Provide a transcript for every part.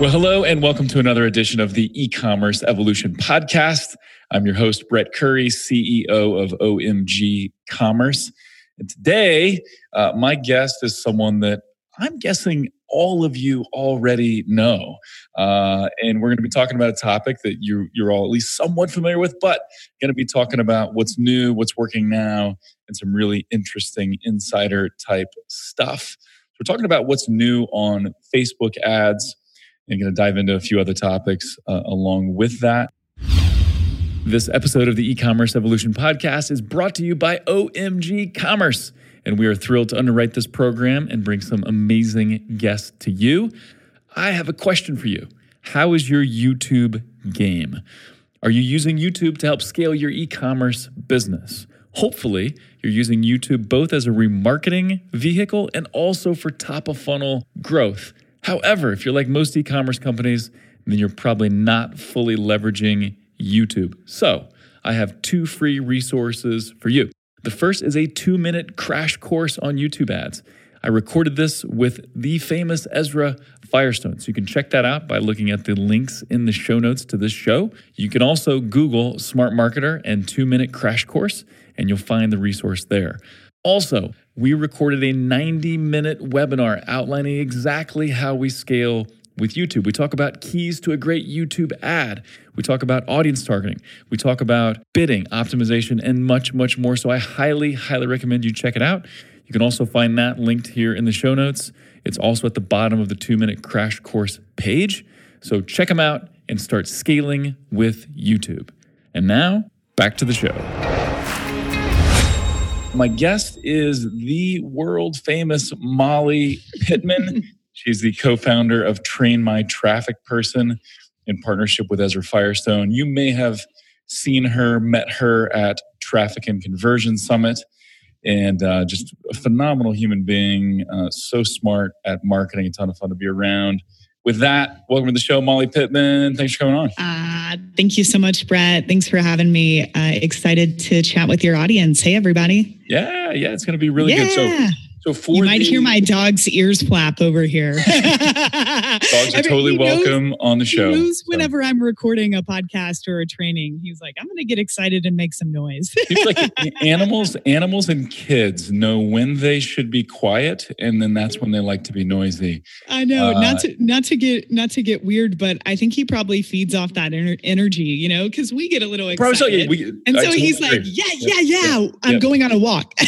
Well, hello, and welcome to another edition of the e commerce evolution podcast. I'm your host, Brett Curry, CEO of OMG Commerce. And today, uh, my guest is someone that I'm guessing all of you already know. Uh, and we're going to be talking about a topic that you, you're all at least somewhat familiar with, but going to be talking about what's new, what's working now, and some really interesting insider type stuff. We're talking about what's new on Facebook ads and going to dive into a few other topics uh, along with that. This episode of the e-commerce evolution podcast is brought to you by OMG Commerce, and we are thrilled to underwrite this program and bring some amazing guests to you. I have a question for you. How is your YouTube game? Are you using YouTube to help scale your e-commerce business? Hopefully, you're using YouTube both as a remarketing vehicle and also for top of funnel growth. However, if you're like most e commerce companies, then you're probably not fully leveraging YouTube. So, I have two free resources for you. The first is a two minute crash course on YouTube ads. I recorded this with the famous Ezra Firestone. So you can check that out by looking at the links in the show notes to this show. You can also Google Smart Marketer and two minute crash course, and you'll find the resource there. Also, we recorded a 90 minute webinar outlining exactly how we scale with YouTube. We talk about keys to a great YouTube ad. We talk about audience targeting. We talk about bidding, optimization, and much, much more. So I highly, highly recommend you check it out. You can also find that linked here in the show notes. It's also at the bottom of the two minute crash course page. So check them out and start scaling with YouTube. And now, back to the show. My guest is the world famous Molly Pittman. She's the co founder of Train My Traffic Person in partnership with Ezra Firestone. You may have seen her, met her at Traffic and Conversion Summit, and uh, just a phenomenal human being, uh, so smart at marketing, a ton of fun to be around with that, welcome to the show, Molly Pittman. Thanks for coming on. Uh, thank you so much, Brett. Thanks for having me. Uh, excited to chat with your audience. Hey, everybody. Yeah, yeah, it's going to be really yeah. good. So, so for you might the, hear my dog's ears flap over here. dogs are totally welcome knows, on the show. whenever so. I'm recording a podcast or a training, he's like, "I'm going to get excited and make some noise." He's like animals, animals, and kids know when they should be quiet, and then that's when they like to be noisy. I know, uh, not to not to get not to get weird, but I think he probably feeds off that ener- energy, you know, because we get a little excited, so, yeah, we, and so he's like, "Yeah, yeah, yeah, yeah, I'm going on a walk."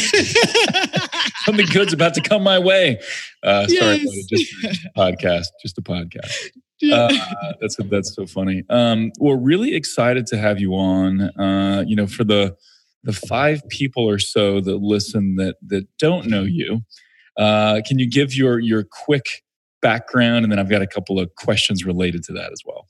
Something good good's about to come my way. Uh, yes. Sorry, buddy, just a podcast, just a podcast. Uh, that's that's so funny. Um, we're really excited to have you on. Uh, you know, for the the five people or so that listen that that don't know you, uh, can you give your your quick background, and then I've got a couple of questions related to that as well.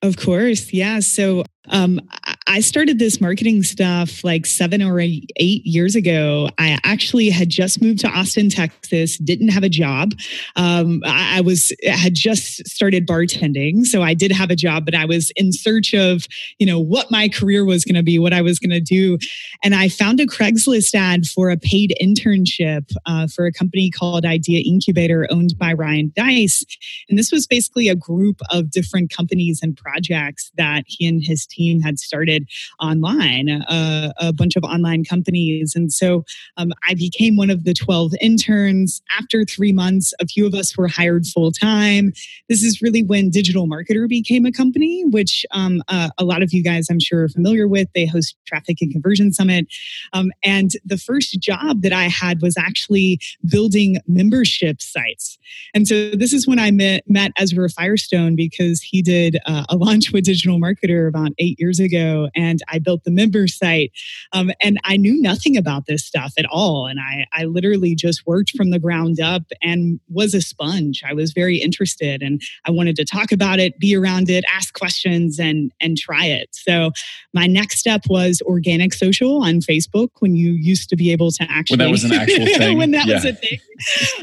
Of course, yeah. So um, I started this marketing stuff like seven or eight, years ago. I actually had just moved to Austin, Texas, didn't have a job. Um, I, I, was had just started bartending, so I did have a job, but I was in search of you know what my career was going to be, what I was going to do, and I found a Craigslist ad for a paid internship uh, for a company called Idea Incubator, owned by Ryan Deiss, and this was basically a group of different companies and projects that he and his team had started online, uh, a bunch of online companies. And so um, I became one of the 12 interns. After three months, a few of us were hired full time. This is really when Digital Marketer became a company, which um, uh, a lot of you guys, I'm sure, are familiar with. They host Traffic and Conversion Summit. Um, and the first job that I had was actually building membership sites. And so this is when I met, met Ezra Firestone because he did uh, a launch with Digital Marketer about eight years ago, and I built the member site. Um, and I knew nothing about this stuff at all. And I, I literally just worked from the ground up and was a sponge. I was very interested and I wanted to talk about it, be around it, ask questions, and, and try it. So my next step was organic social on Facebook when you used to be able to actually. When that was an actual thing. when that yeah. was a thing.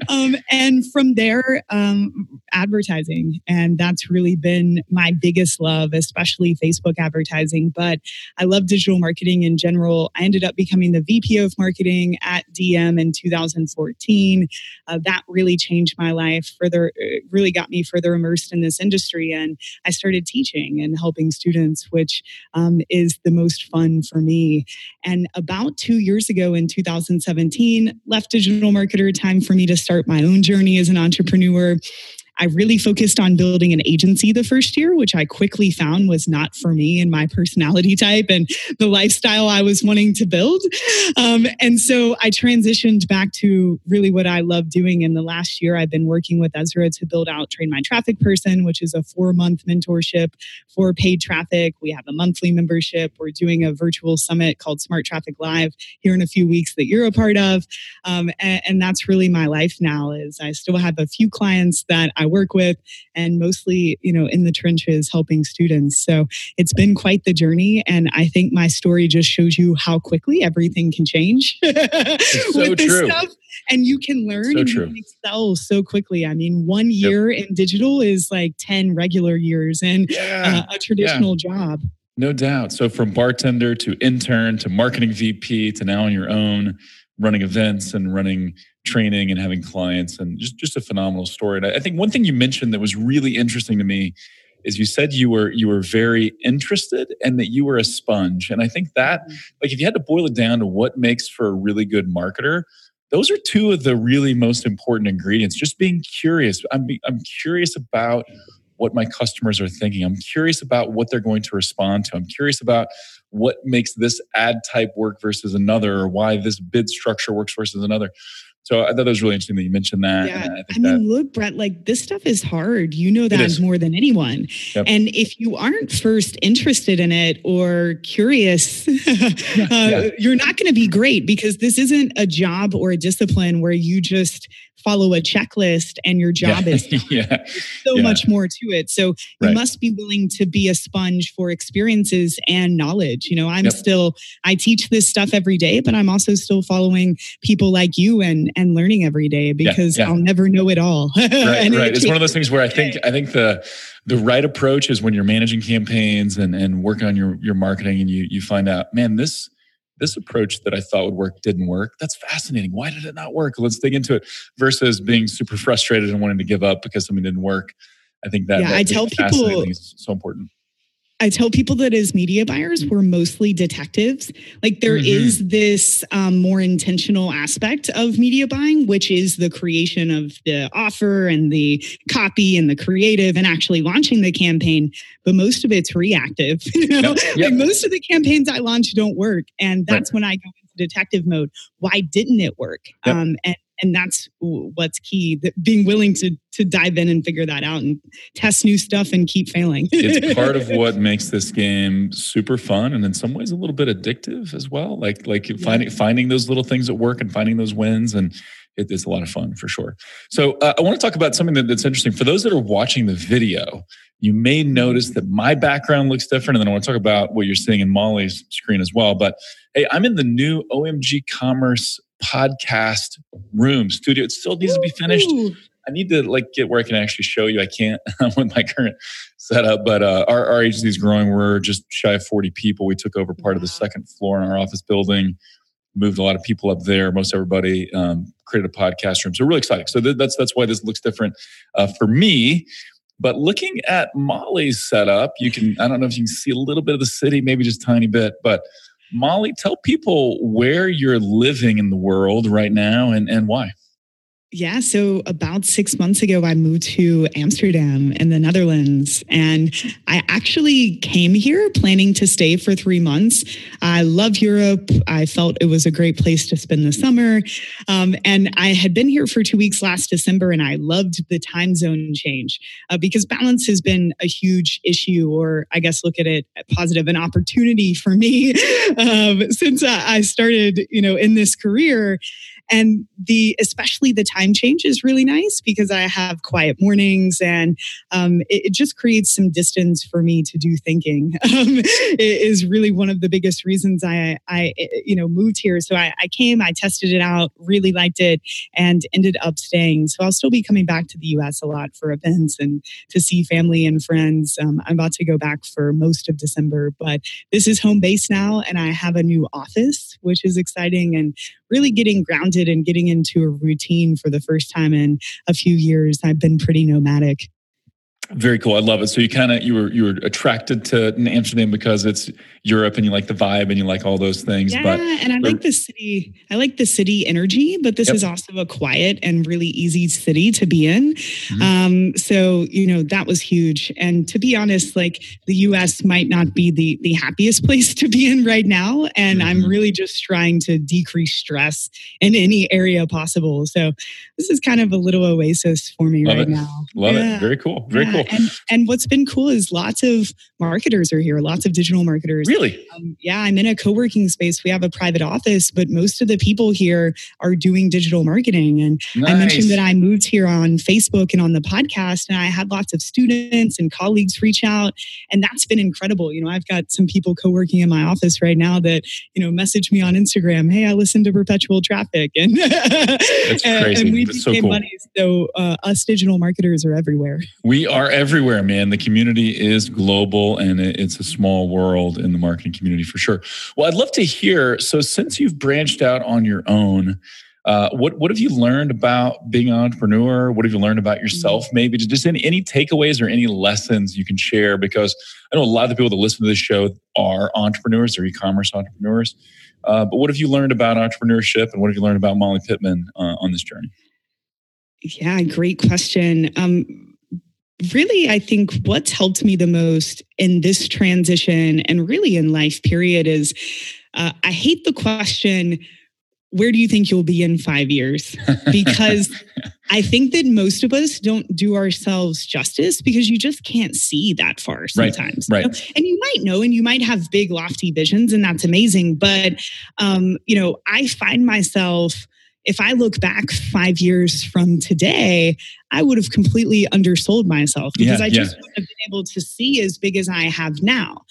Um, and from there, um, advertising. And that's really been my biggest love, especially Facebook advertising. But I love digital marketing in general. I ended up becoming the VP of marketing at DM in 2014. Uh, that really changed my life, further, uh, really got me further immersed in this industry. And I started teaching and helping students, which um, is the most fun for me. And about two years ago in 2017, left digital marketer, time for me to start my own journey as an entrepreneur. I really focused on building an agency the first year, which I quickly found was not for me and my personality type and the lifestyle I was wanting to build. Um, and so I transitioned back to really what I love doing. In the last year, I've been working with Ezra to build out Train My Traffic Person, which is a four month mentorship for paid traffic. We have a monthly membership. We're doing a virtual summit called Smart Traffic Live here in a few weeks that you're a part of. Um, and, and that's really my life now is I still have a few clients that I work with and mostly, you know, in the trenches helping students. So it's been quite the journey. And I think my story just shows you how quickly everything can change so with this true. stuff. And you can learn so and true. you can excel so quickly. I mean, one year yep. in digital is like 10 regular years in yeah. uh, a traditional yeah. job. No doubt. So from bartender to intern to marketing VP to now on your own, running events and running training and having clients and just, just a phenomenal story. And I think one thing you mentioned that was really interesting to me is you said you were you were very interested and that you were a sponge. And I think that mm-hmm. like if you had to boil it down to what makes for a really good marketer, those are two of the really most important ingredients. Just being curious. I'm I'm curious about what my customers are thinking. I'm curious about what they're going to respond to. I'm curious about what makes this ad type work versus another or why this bid structure works versus another. So I thought that was really interesting that you mentioned that. Yeah. I, I, mean, that, look, Brett, like this stuff is hard. You know that more than anyone. Yep. And if you aren't first interested in it or curious, uh, yeah. you're not going to be great because this isn't a job or a discipline where you just follow a checklist and your job yeah. is done. yeah. There's so yeah. much more to it. So you right. must be willing to be a sponge for experiences and knowledge. You know, I'm yep. still I teach this stuff every day, but I'm also still following people like you and and learning every day because yeah. I'll never know it all. right, right. It's one of those things where I think I think the the right approach is when you're managing campaigns and and working on your your marketing and you you find out, man, this this approach that I thought would work didn't work. That's fascinating. Why did it not work? Let's dig into it. Versus being super frustrated and wanting to give up because something didn't work. I think that, yeah, that I tell people is so important. I tell people that as media buyers, we're mostly detectives. Like there mm-hmm. is this um, more intentional aspect of media buying, which is the creation of the offer and the copy and the creative and actually launching the campaign. But most of it's reactive. You know? Yep. Yep. Like most of the campaigns I launch don't work, and that's right. when I go into detective mode. Why didn't it work? Yep. Um, and and that's what's key that being willing to to dive in and figure that out and test new stuff and keep failing. It's part of what makes this game super fun and in some ways a little bit addictive as well. Like like yeah. finding finding those little things that work and finding those wins and it is a lot of fun for sure. So uh, i want to talk about something that, that's interesting. For those that are watching the video you may notice that my background looks different and then i want to talk about what you're seeing in molly's screen as well. But hey i'm in the new omg commerce podcast room studio. It still needs to be finished. I need to like get where I can actually show you. I can't with my current setup, but uh, our, our agency is growing. We're just shy of 40 people. We took over part wow. of the second floor in our office building, moved a lot of people up there. Most everybody um, created a podcast room. So really exciting. So th- that's that's why this looks different uh, for me. But looking at Molly's setup, you can I don't know if you can see a little bit of the city, maybe just tiny bit, but Molly, tell people where you're living in the world right now and, and why. Yeah, so about six months ago, I moved to Amsterdam in the Netherlands. And I actually came here planning to stay for three months. I love Europe. I felt it was a great place to spend the summer. Um, and I had been here for two weeks last December, and I loved the time zone change uh, because balance has been a huge issue, or I guess look at it positive, an opportunity for me um, since I started, you know, in this career. And the especially the time change is really nice because I have quiet mornings and um, it, it, just creates some distance for me to do thinking. Um, it is really one of the biggest reasons I, I you know, moved here. So I, I came, I tested it out, really liked it, and ended up staying. So I'll still be coming back to the U.S. a lot for events and to see family and friends. Um, I'm about to go back for most of December, but this is home base now, and I have a new office, which is exciting and really getting grounded and getting into a routine for the first time in a few years. I've been pretty nomadic. Very cool. I love it. So you kind of you were you were attracted to Amsterdam because it's Europe and you like the vibe and you like all those things. Yeah, but and I like the city. I like the city energy, but this yep. is also a quiet and really easy city to be in. Mm-hmm. Um, so you know that was huge. And to be honest, like the U.S. might not be the the happiest place to be in right now, and mm-hmm. I'm really just trying to decrease stress in any area possible. So this is kind of a little oasis for me love right it. now. Love yeah. it. Very cool. Very yeah. cool. And and what's been cool is lots of marketers are here. Lots of digital marketers Really? Um, yeah, I'm in a co working space. We have a private office, but most of the people here are doing digital marketing. And nice. I mentioned that I moved here on Facebook and on the podcast, and I had lots of students and colleagues reach out. And that's been incredible. You know, I've got some people co working in my office right now that, you know, message me on Instagram, hey, I listened to Perpetual Traffic. And, that's crazy. and we so cool. buddies. So uh, us digital marketers are everywhere. We are everywhere, man. The community is global and it's a small world in the marketing community for sure. Well, I'd love to hear. So, since you've branched out on your own, uh, what what have you learned about being an entrepreneur? What have you learned about yourself? Mm-hmm. Maybe just any any takeaways or any lessons you can share. Because I know a lot of the people that listen to this show are entrepreneurs or e-commerce entrepreneurs. Uh, but what have you learned about entrepreneurship, and what have you learned about Molly Pittman uh, on this journey? Yeah, great question. Um, really, I think what's helped me the most in this transition and really in life, period, is uh, I hate the question, where do you think you'll be in five years? Because I think that most of us don't do ourselves justice because you just can't see that far sometimes. Right. right. You know? And you might know, and you might have big, lofty visions, and that's amazing. But, um, you know, I find myself if I look back five years from today, I would have completely undersold myself because yeah, I just yeah. wouldn't have been able to see as big as I have now.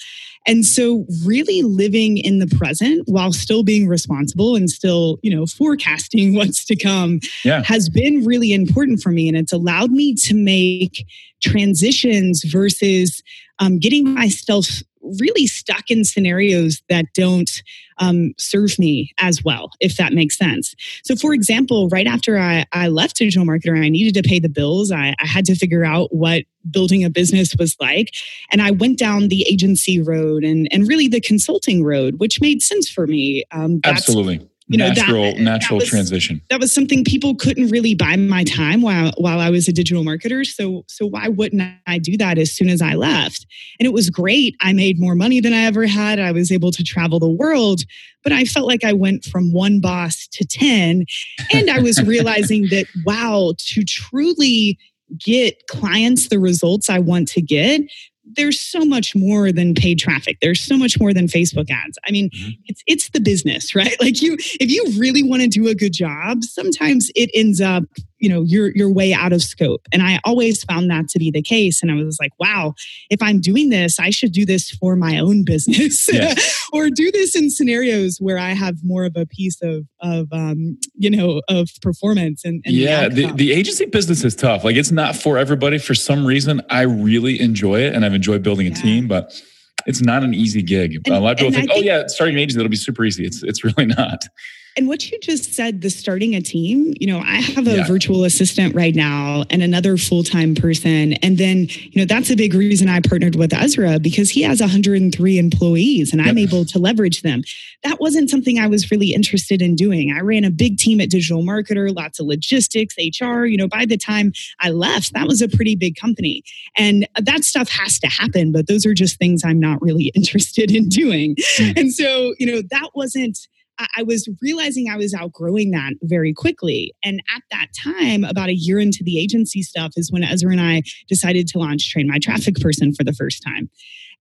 And so really living in the present while still being responsible and still, you know, forecasting what's to come yeah. has been really important for me. And it's allowed me to make transitions versus um, getting myself really stuck in scenarios that don't um, serve me as well, if that makes sense. So, for example, right after I, I left digital marketer, I needed to pay the bills. I, I had to figure out what building a business was like. And I went down the agency road and, and really the consulting road, which made sense for me. Um, Absolutely you know natural that, natural that was, transition. that was something people couldn't really buy my time while while I was a digital marketer. So so why wouldn't I do that as soon as I left? And it was great. I made more money than I ever had. I was able to travel the world but I felt like I went from one boss to 10 and I was realizing that wow to truly get clients the results I want to get there's so much more than paid traffic. There's so much more than Facebook ads. I mean, mm-hmm. it's it's the business, right? Like you if you really want to do a good job, sometimes it ends up you know you're you're way out of scope and i always found that to be the case and i was like wow if i'm doing this i should do this for my own business or do this in scenarios where i have more of a piece of of um, you know of performance and, and yeah the, the, the agency business is tough like it's not for everybody for some reason i really enjoy it and i've enjoyed building a yeah. team but it's not an easy gig. And, a lot of people think, think, "Oh yeah, starting an agency that'll be super easy." It's it's really not. And what you just said, the starting a team, you know, I have a yeah. virtual assistant right now and another full time person. And then, you know, that's a big reason I partnered with Ezra because he has 103 employees and yep. I'm able to leverage them. That wasn't something I was really interested in doing. I ran a big team at Digital Marketer, lots of logistics, HR. You know, by the time I left, that was a pretty big company. And that stuff has to happen, but those are just things I'm not really interested in doing. Mm. And so, you know, that wasn't I was realizing I was outgrowing that very quickly. And at that time, about a year into the agency stuff, is when Ezra and I decided to launch Train My Traffic Person for the first time.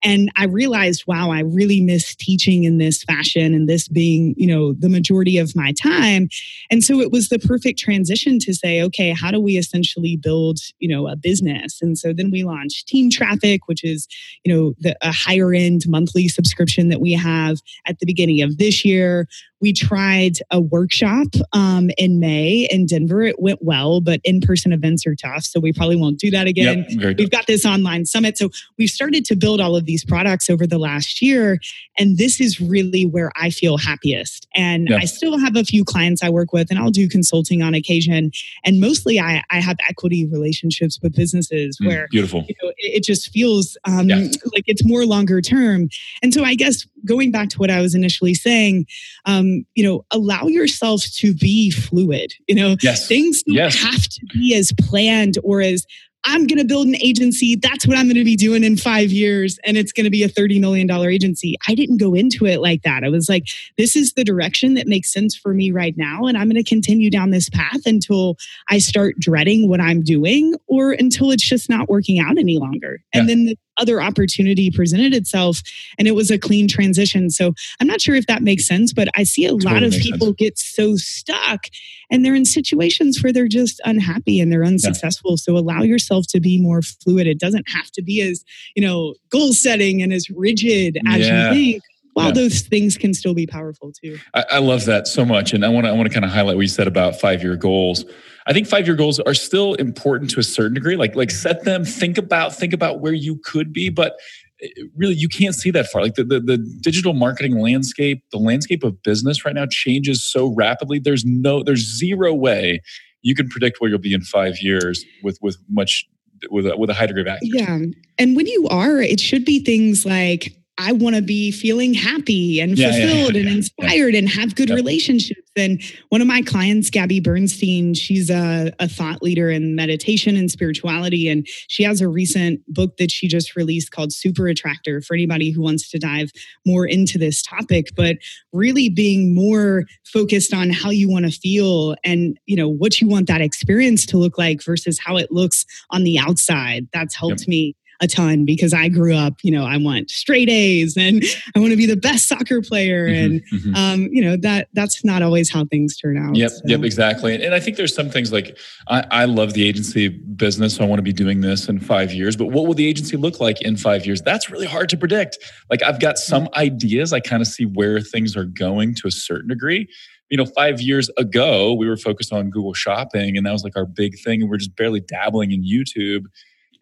And I realized, wow, I really miss teaching in this fashion and this being, you know, the majority of my time. And so it was the perfect transition to say, okay, how do we essentially build, you know, a business? And so then we launched Team Traffic, which is, you know, the, a higher end monthly subscription that we have at the beginning of this year. We tried a workshop um, in May in Denver. It went well, but in person events are tough. So we probably won't do that again. Yep, We've got this online summit. So we've started to build all of these products over the last year. And this is really where I feel happiest. And yep. I still have a few clients I work with, and I'll do consulting on occasion. And mostly I, I have equity relationships with businesses mm, where beautiful. You know, it, it, just feels um, yeah. like it's more longer term. And so I guess going back to what I was initially saying, um, you know, allow yourself to be fluid. You know, yes. things don't yes. have to be as planned or as I'm going to build an agency. That's what I'm going to be doing in five years. And it's going to be a $30 million agency. I didn't go into it like that. I was like, this is the direction that makes sense for me right now. And I'm going to continue down this path until I start dreading what I'm doing or until it's just not working out any longer. And then the other opportunity presented itself and it was a clean transition. So I'm not sure if that makes sense, but I see a totally lot of people sense. get so stuck and they're in situations where they're just unhappy and they're unsuccessful. Yeah. So allow yourself to be more fluid. It doesn't have to be as, you know, goal setting and as rigid as yeah. you think while yeah. those things can still be powerful too. I, I love that so much. And I want to I want to kind of highlight what you said about five year goals. I think five year goals are still important to a certain degree. Like like set them, think about think about where you could be, but eh, really you can't see that far. Like the, the the digital marketing landscape, the landscape of business right now changes so rapidly. There's no there's zero way you can predict where you'll be in five years with with much with a, with a high degree of accuracy. Yeah, and when you are, it should be things like I want to be feeling happy and yeah, fulfilled yeah, yeah, and inspired and have good relationships. And one of my clients, Gabby Bernstein, she's a, a, thought leader in meditation and spirituality. And she has a recent book that she just released called Super Attractor for anybody who wants to dive more into this topic. But really being more focused on how you want to feel and, you know, what you want that experience to look like versus how it looks on the outside. That's helped yep. me a ton because I grew up, you know, I want straight A's and I want to be the best soccer player. Mm-hmm, and, mm-hmm. Um, you know, that that's not always how things turn out. Yep. So. Yep. Exactly. And I think there's some things like I, I love the agency business. So I want to be doing this in five years, but what will the agency look like in five years? That's really hard to predict. Like I've got some ideas. I kind of see where things are going to a certain degree you know, five years ago, we were focused on Google Shopping, and that was like our big thing. And we're just barely dabbling in YouTube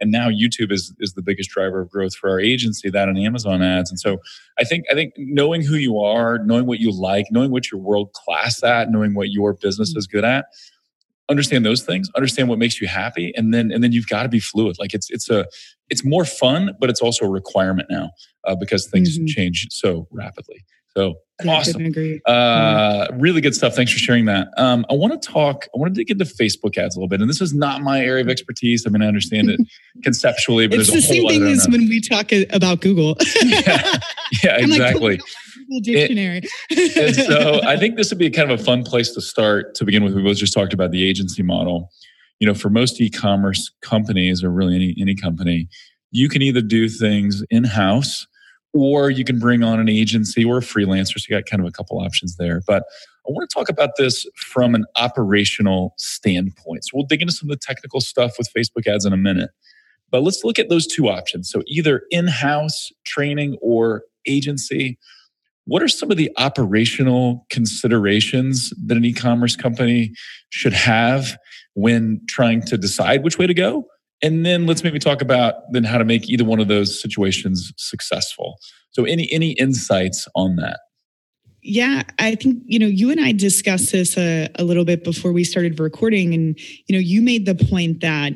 and now youtube is is the biggest driver of growth for our agency that and amazon ads. And so i think i think knowing who you are knowing what you like knowing what you're world class at knowing what your business is good at understand those things understand what makes you happy and then and then you've got to be fluid. Like it's it's a it's more fun but it's also a requirement now uh, because things mm-hmm. change so rapidly so yeah, awesome. Agree. Uh, really good stuff. Thanks for sharing that. Um, I want to talk, I want to dig into Facebook ads a little bit. And this is not my area of expertise. I mean, I understand it conceptually, but it's the same thing as when we talk about Google. yeah, yeah exactly. Like, Google Dictionary. And so I think this would be kind of a fun place to start to begin with. We both just talked about the agency model. You know, for most e-commerce companies or really any, any company, you can either do things in-house or you can bring on an agency or a freelancer. So you got kind of a couple options there. But I want to talk about this from an operational standpoint. So we'll dig into some of the technical stuff with Facebook ads in a minute. But let's look at those two options. So either in house training or agency. What are some of the operational considerations that an e commerce company should have when trying to decide which way to go? And then let's maybe talk about then how to make either one of those situations successful. So any any insights on that? Yeah i think you know you and i discussed this a, a little bit before we started recording and you know you made the point that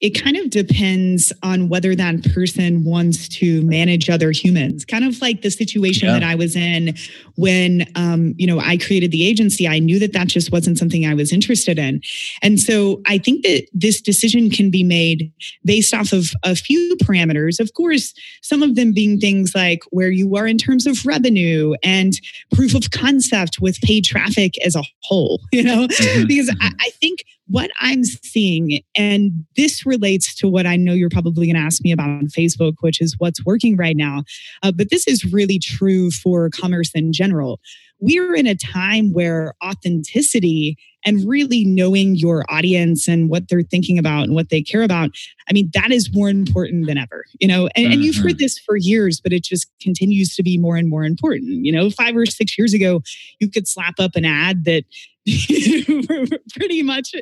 it kind of depends on whether that person wants to manage other humans kind of like the situation yeah. that i was in when um, you know i created the agency i knew that that just wasn't something i was interested in and so i think that this decision can be made based off of a few parameters of course some of them being things like where you are in terms of revenue and proof of concept with paid traffic as a whole you know mm-hmm. because I, I think what I'm seeing, and this relates to what I know you're probably going to ask me about on Facebook, which is what's working right now. Uh, but this is really true for commerce in general. We're in a time where authenticity and really knowing your audience and what they're thinking about and what they care about i mean that is more important than ever you know and, mm-hmm. and, you've heard mm-hmm. this for years but it just continues to be more and more important you know five or six years ago you could slap up an ad that pretty much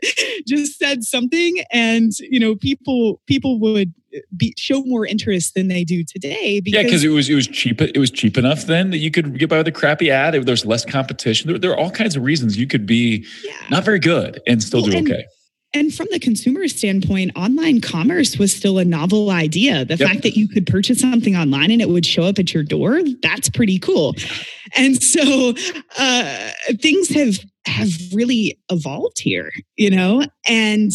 just said something and you know people people would be, show more interest than they do today because, yeah because it was it was cheap it was cheap enough then that you could get by with a crappy ad there's less competition there, there, are all kinds of reasons you could be yeah. not very good and still well, do and, okay and from the consumer standpoint, online commerce was still a novel idea. The yep. fact that you could purchase something online and it would show up at your door, that's pretty cool. And so uh, things have have really evolved here, you know? And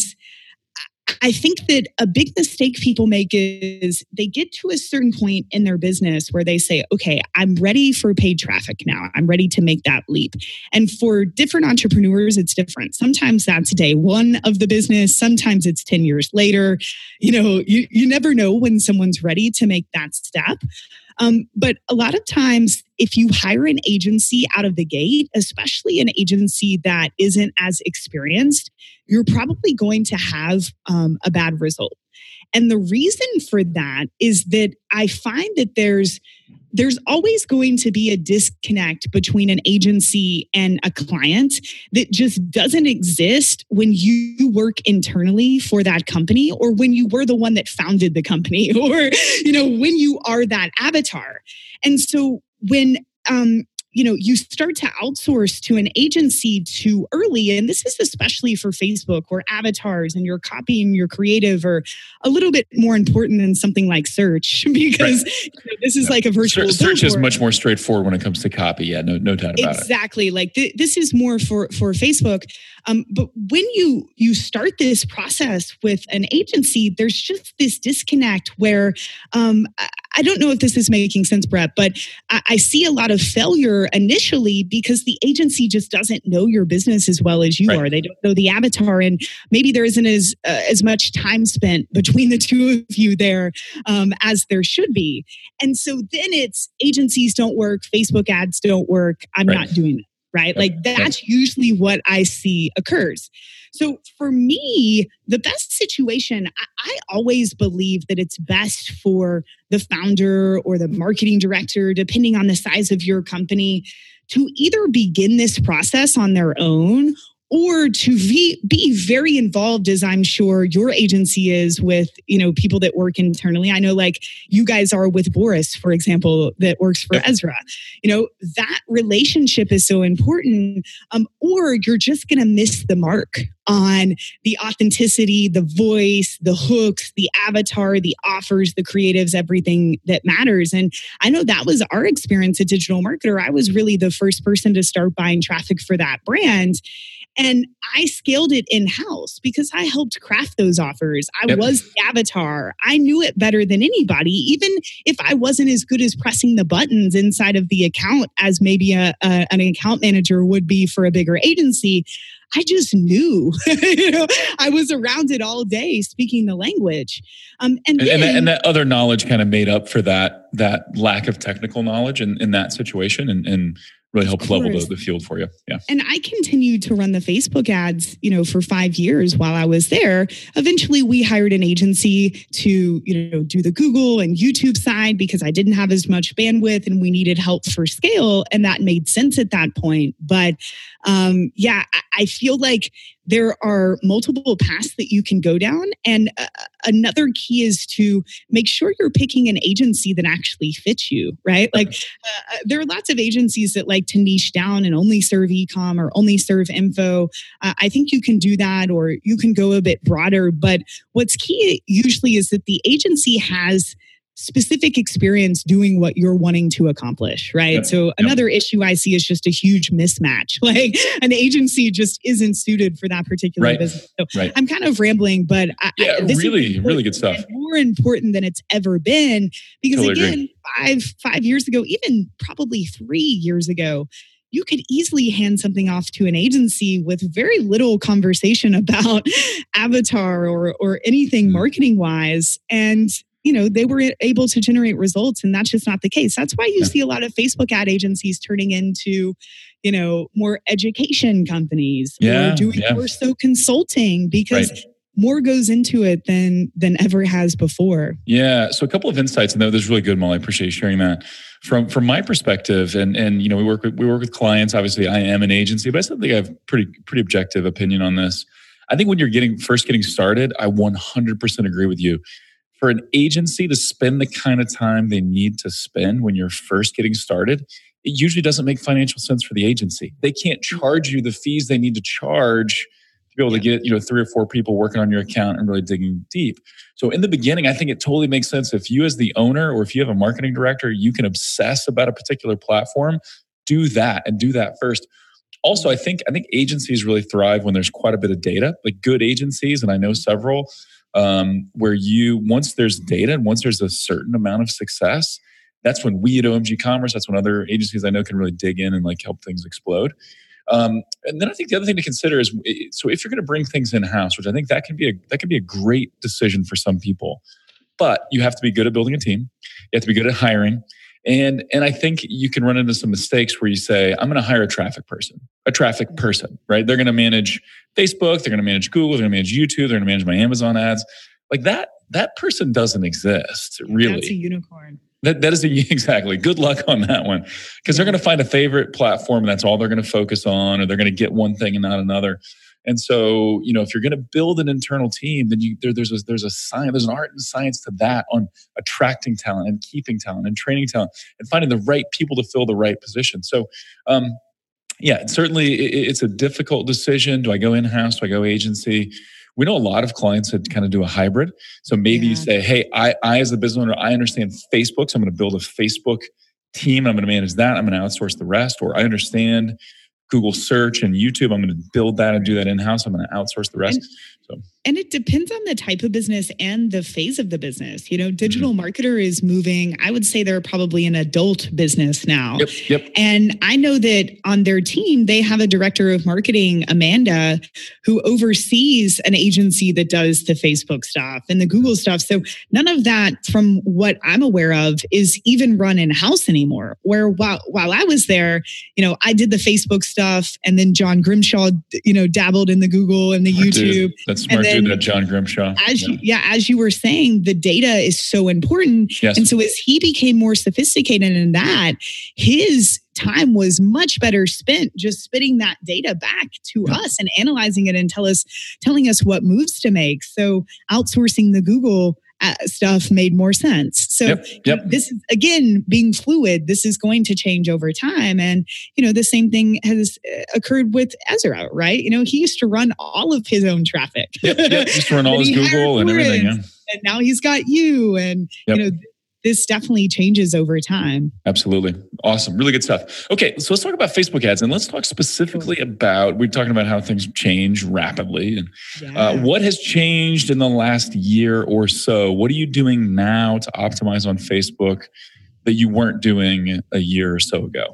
I think that a big mistake people make is they get to a certain point in their business where they say, okay, I'm ready for paid traffic now. I'm ready to make that leap. And for different entrepreneurs, it's different. Sometimes that's day one of the business, sometimes it's 10 years later. You know, you, you never know when someone's ready to make that step. Um, but a lot of times, if you hire an agency out of the gate, especially an agency that isn't as experienced, you're probably going to have um, a bad result. And the reason for that is that I find that there's there's always going to be a disconnect between an agency and a client that just doesn't exist when you work internally for that company or when you were the one that founded the company or you know when you are that avatar. And so when um, you know you start to outsource to an agency too early. And this is especially for facebook or avatars and your copying your creative are a little bit more important than something like search because right. you know, this is like a virtual search, search is much more straightforward when it comes to copy. Yeah no no doubt about exactly. it. Exactly. Like th- this is more for for facebook. Um, but when you you start this process with an agency there's just this disconnect where um, I don't know if this is making sense, Brett, but I, I see a lot of failure initially because the agency just doesn't know your business as well as you right. are. They don't know the avatar, and maybe there isn't as uh, as much time spent between the two of you there um, as there should be. And so then it's agencies don't work, Facebook ads don't work. I'm right. not doing it right? Like that's usually what I see occurs. So for me, the best situation, I, I, always believe that it's best for the founder or the marketing director, depending on the size of your company, to either begin this process on their own or to be, be very involved as i'm sure your agency is with you know people that work internally. I know like you guys are with boris for example that works for ezra. You know that relationship is so important um, or you're just going to miss the mark on the authenticity the voice the hooks the avatar the offers the creatives everything that matters. And i know that was our experience at digital marketer. I was really the first person to start buying traffic for that brand and I scaled it in house because I helped craft those offers. I yep. was the avatar. I knew it better than anybody, even if I wasn't as good as pressing the buttons inside of the account as maybe a, a an account manager would be for a bigger agency. I just knew. you know, I was around it all day, speaking the language. Um, and, and, then, and, that, and, that, other knowledge kind of made up for that that lack of technical knowledge in, in that situation, and, and really helped level the, the field for you. Yeah. And I continued to run the Facebook ads, you know, for five years while I was there. Eventually we hired an agency to, you know, do the Google and YouTube side because I didn't have as much bandwidth and we needed help for scale. And that made sense at that point. But um, yeah, I feel like there are multiple paths that you can go down. And uh, another key is to make sure you're picking an agency that actually fits you, right? Like uh, uh, there are lots of agencies that like to niche down and only serve ecom or only serve info. Uh, I think you can do that or you can go a bit broader. But what's key usually is that the agency has specific experience doing what you're wanting to accomplish, right? Yep. So another yep. issue I see is just a huge mismatch. Like an agency just isn't suited for that particular right. business. So right. I'm kind of rambling, but I, yeah, really, really good stuff. More important than it's ever been because totally again, agree. five five years ago, even probably three years ago, you could easily hand something off to an agency with very little conversation about avatar or or anything mm-hmm. marketing wise and you know they were able to generate results and that's just not the case. That's why you yeah. see a lot of facebook ad agencies turning into you know more education companies. Yeah, or doing yeah. more so consulting because right. more goes into it than than ever has before. Yeah so a couple of insights and that was really good molly. I appreciate you sharing that. From from my perspective and and you know we work with we work with clients. Obviously i am an agency but i still think i have pretty pretty objective opinion on this. I think when you're getting first getting started i 100% agree with you for an agency to spend the kind of time they need to spend when you're first getting started, it usually doesn't make financial sense for the agency. They can't mm-hmm. charge you the fees they need to charge to be able to get, you know, three or four people working on your account and really digging deep. So in the beginning, I think it totally makes sense if you as the owner or if you have a marketing director, you can obsess about a particular platform, do that and do that first. Also, I think I think agencies really thrive when there's quite a bit of data. Like good agencies, and I know several um, where you once there's data and once there's a certain amount of success that's when we at omg commerce that's when other agencies i know can really dig in and like help things explode. Um, and then i think the other thing to consider is so if you're going to bring things in house which i think that can be a that can be a great decision for some people but you have to be good at building a team you have to be good at hiring and and I think you can run into some mistakes where you say, I'm going to hire a traffic person, a traffic person, right? They're going to manage Facebook, they're going to manage Google, they're going to manage YouTube, they're going to manage my Amazon ads. Like that, that person doesn't exist really. That's a unicorn. That, that is a, exactly. Good luck on that one because they're going to find a favorite platform and that's all they're going to focus on, or they're going to get one thing and not another. And so, you know, if you're going to build an internal team, then you, there, there's a, there's a science, there's an art and science to that on attracting talent and keeping talent and training talent and finding the right people to fill the right position. So, um, yeah, certainly it's a difficult decision. Do I go in house? Do I go agency? We know a lot of clients that kind of do a hybrid. So maybe yeah. you say, hey, I, I as a business owner, I understand Facebook, so I'm going to build a Facebook team. I'm going to manage that. I'm going to outsource the rest. Or I understand Google search and YouTube. I'm going to build that and do that in house. I'm going to outsource the rest. And, so. And it depends on the type of business and the phase of the business. You know, digital mm-hmm. marketer is moving. I would say they're probably an adult business now. Yep. Yep. And I know that on their team, they have a director of marketing, Amanda, who oversees an agency that does the Facebook stuff and the Google stuff. So none of that, from what I'm aware of, is even run in house anymore. Where while while I was there, you know, I did the Facebook stuff, and then John Grimshaw, you know, dabbled in the Google and the YouTube. That's smart dude, that John Grimshaw. As yeah. You, yeah, as you were saying, the data is so important. Yes. And so as he became more sophisticated in that, his time was much better spent just spitting that data back to yeah. us and analyzing it and tell us telling us what moves to make so outsourcing the google stuff made more sense. So yep, yep. this is again being fluid. This is going to change over time, and you know the same thing has uh, occurred with Ezra, right? You know he used to run all of his own traffic. Yep, yep. Just run all his Google and everything. Yeah. And now he's got you, and yep. you know this definitely changes over time. Absolutely. Awesome. Really good stuff. Okay, so let's talk about Facebook ads and let's talk specifically about we're talking about how things change rapidly and uh, yeah. uh, what has changed in the last year or so. What are you doing now to optimize on Facebook that you weren't doing a year or so ago?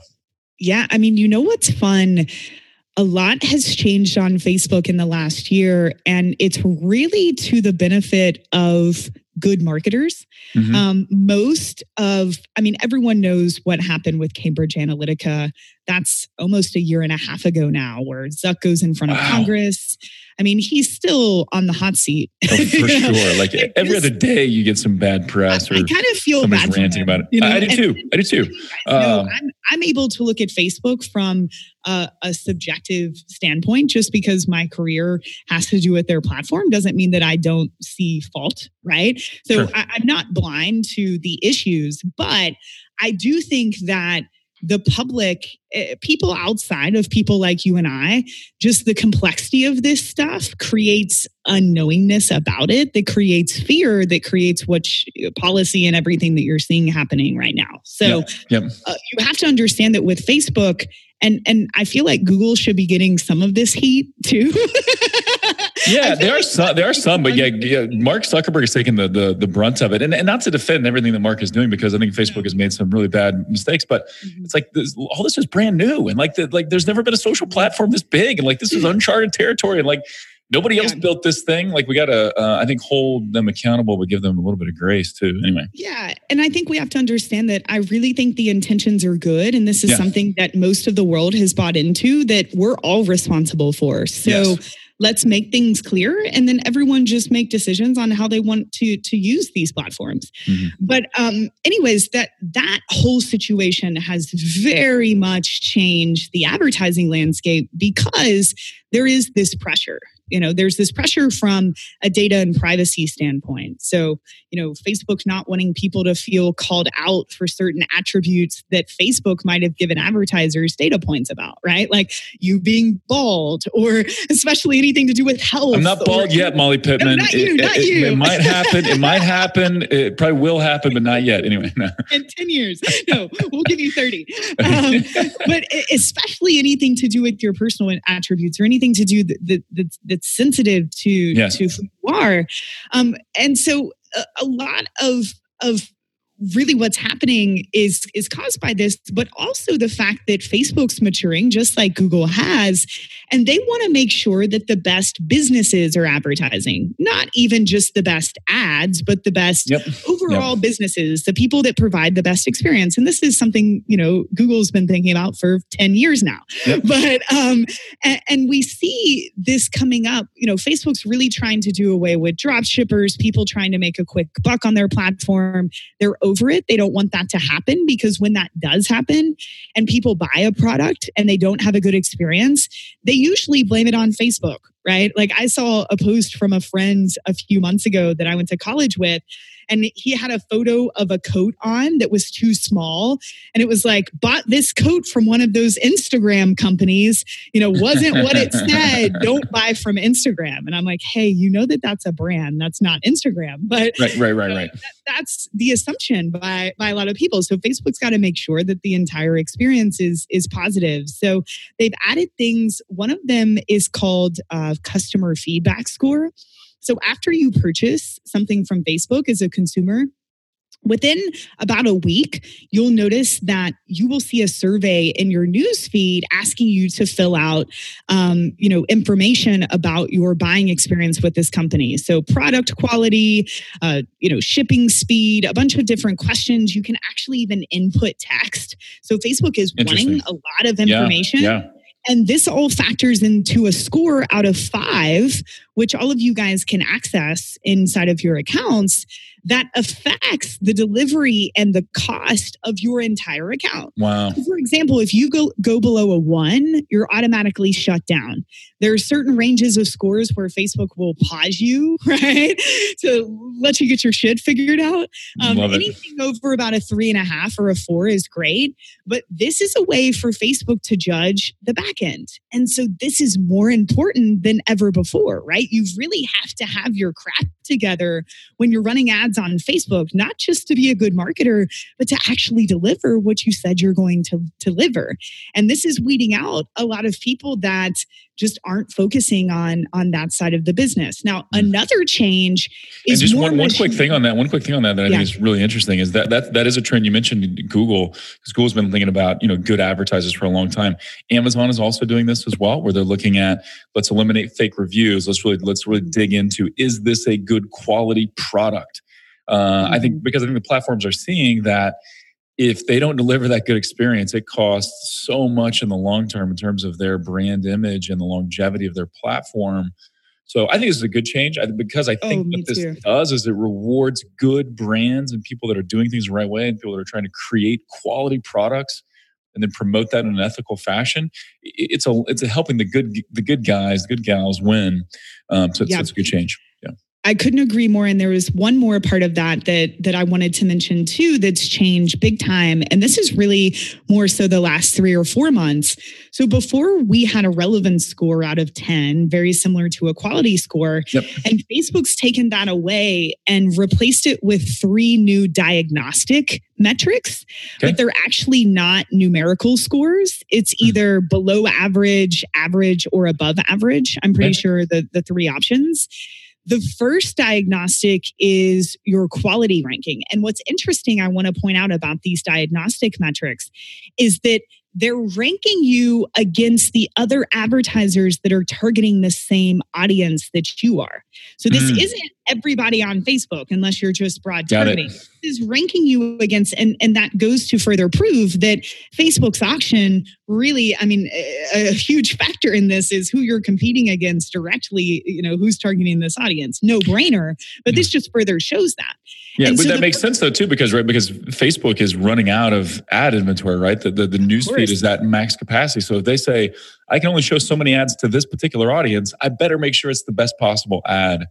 Yeah, I mean, you know what's fun? a lot has changed on Facebook in the last year, and it's really to the benefit of good marketers. Mm-hmm. Um, most of, I mean, everyone knows what happened with Cambridge Analytica. That's almost a year and a half ago now, where Zuck goes in front wow. of Congress. I mean, he's still on the hot seat. Oh, for sure. Like every other day, you get some bad press, or I, kind of feel bad ranting about it. You know? I, I, do too. I do too. Um, I'm, I'm able to look at Facebook from a, a, subjective standpoint. Just because my career has to do with their platform doesn't mean that I don't see fault, right? So sure. I, I'm not blind to the issues, but I do think that the public, uh, people outside of people like you and I, just the complexity of this stuff creates unknowingness about it that creates fear, that creates what policy and everything that you're seeing happening right now. So yep. Yep. Uh, you have to understand that with Facebook, and and I feel like Google should be getting some of this heat too. yeah, there are some. There are some, but yeah, yeah, Mark Zuckerberg is taking the the the brunt of it, and and not to defend everything that Mark is doing because I think Facebook has made some really bad mistakes. But mm-hmm. it's like this, all this is brand new, and like the, like there's never been a social platform this big, and like this is uncharted territory, and like nobody else yeah. built this thing. Like we got to, uh, I think, hold them accountable, but give them a little bit of grace too. Anyway. Yeah, and I think we have to understand that I really think the intentions are good, and this is yeah. something that most of the world has bought into that we're all responsible for. So. Yes let's make things clear and then everyone just make decisions on how they want to to use these platforms mm-hmm. but um anyways that that whole situation has very much changed the advertising landscape because there is this pressure you know there's this pressure from a data and privacy standpoint. So you know facebook not wanting people to feel called out for certain attributes that facebook might have given advertisers data points about right? Like you being bald or especially anything to do with health i'm not bald or, yet molly pittman. no, not you, it, not it, you. It, it, might happen it might happen it probably will happen but not yet. Anyway no. in 10 years. No we'll give you 30 um, but especially anything to do with your personal attributes or anything to do that, that, that's, that's sensitive to to who you are. Um, and so a, a lot of of really what's happening is is caused by this but also the fact that facebook's maturing just like google has and they want to make sure that the best businesses are advertising not even just the best ads but the best yep. overall yep. businesses the people that provide the best experience and this is something you know google's been thinking about for 10 years now yep. but um and, and we see this coming up you know facebook's really trying to do away with drop shippers people trying to make a quick buck on their platform they're over it. They don't want that to happen because when that does happen and people buy a product and they don't have a good experience, they usually blame it on Facebook, right? Like I saw a post from a friend a few months ago that I went to college with and he had a photo of a coat on that was too small. And it was like bought this coat from one of those instagram companies. You know wasn't what it said don't buy from instagram. And i'm like hey you know that that's a brand that's not instagram. But right right right right. that, that's the assumption by by a lot of people. So facebook's got to make sure that the entire experience is is positive. So they've added things. One of them is called uh, customer feedback score so after you purchase something from Facebook as a consumer, Within about a week, you'll notice that you will see a survey in your news feed asking you to fill out, um, you know, information about your buying experience with this company. So, product quality, uh, you know, shipping speed, a bunch of different questions. You can actually even input text. So, Facebook is wanting a lot of information. Yeah, yeah. And this all factors into a score out of five, which all of you guys can access inside of your accounts that affects the delivery and the cost of your entire account. Wow. For example, if you go, go below a one, you're automatically shut down. There are certain ranges of scores where Facebook will pause you, right? to let you get your shit figured out. Um, anything over about a three and a half or a four is great. But this is a way for Facebook to judge the back end. And so this is more important than ever before, right? You really have to have your crap together when you're running ads on Facebook, not just to be a good marketer, but to actually deliver what you said you're going to deliver. And this is weeding out a lot of people that just aren't focusing on on that side of the business. Now, mm. another change is and just one, one quick thing on that. One quick thing on that that I yeah. think is really interesting is that that that is a trend you mentioned Google because Google's been thinking about you know good advertisers for a long time. Amazon is also doing this as well, where they're looking at let's eliminate fake reviews. Let's really let's really mm. dig into is this a good quality product? Uh, I think mm-hmm. because I think the platforms are seeing that if they don't deliver that good experience, it costs so much in the long term in terms of their brand image and the longevity of their platform. So I think this is a good change I, because I think oh, what this too. does is it rewards good brands and people that are doing things the right way and people that are trying to create quality products and then promote that in an ethical fashion. It's a it's a helping the good the good guys, the good gals win. Um, so it's, yeah. it's a good change. I couldn't agree more. And there was one more part of that that that I wanted to mention too that's changed big time. And this is really more so the last three or four months. So before we had a relevance score out of 10, very similar to a quality score. Yep. And Facebook's taken that away and replaced it with three new diagnostic metrics, okay. but they're actually not numerical scores. It's hmm. either below average, average, or above average. I'm pretty okay. sure the, the three options. The first diagnostic is your quality ranking. And what's interesting, I want to point out about these diagnostic metrics is that they're ranking you against the other advertisers that are targeting the same audience that you are. So this mm. isn't everybody on Facebook unless you're just broad targeting. This is ranking you against and and that goes to further prove that Facebook's auction really I mean a, a huge factor in this is who you're competing against directly, you know, who's targeting this audience. No brainer, but this just further shows that. Yeah, and but so that makes sense though too, because right, because Facebook is running out of ad inventory, right? The the, the news feed is at max capacity. So if they say I can only show so many ads to this particular audience, I better make sure it's the best possible ad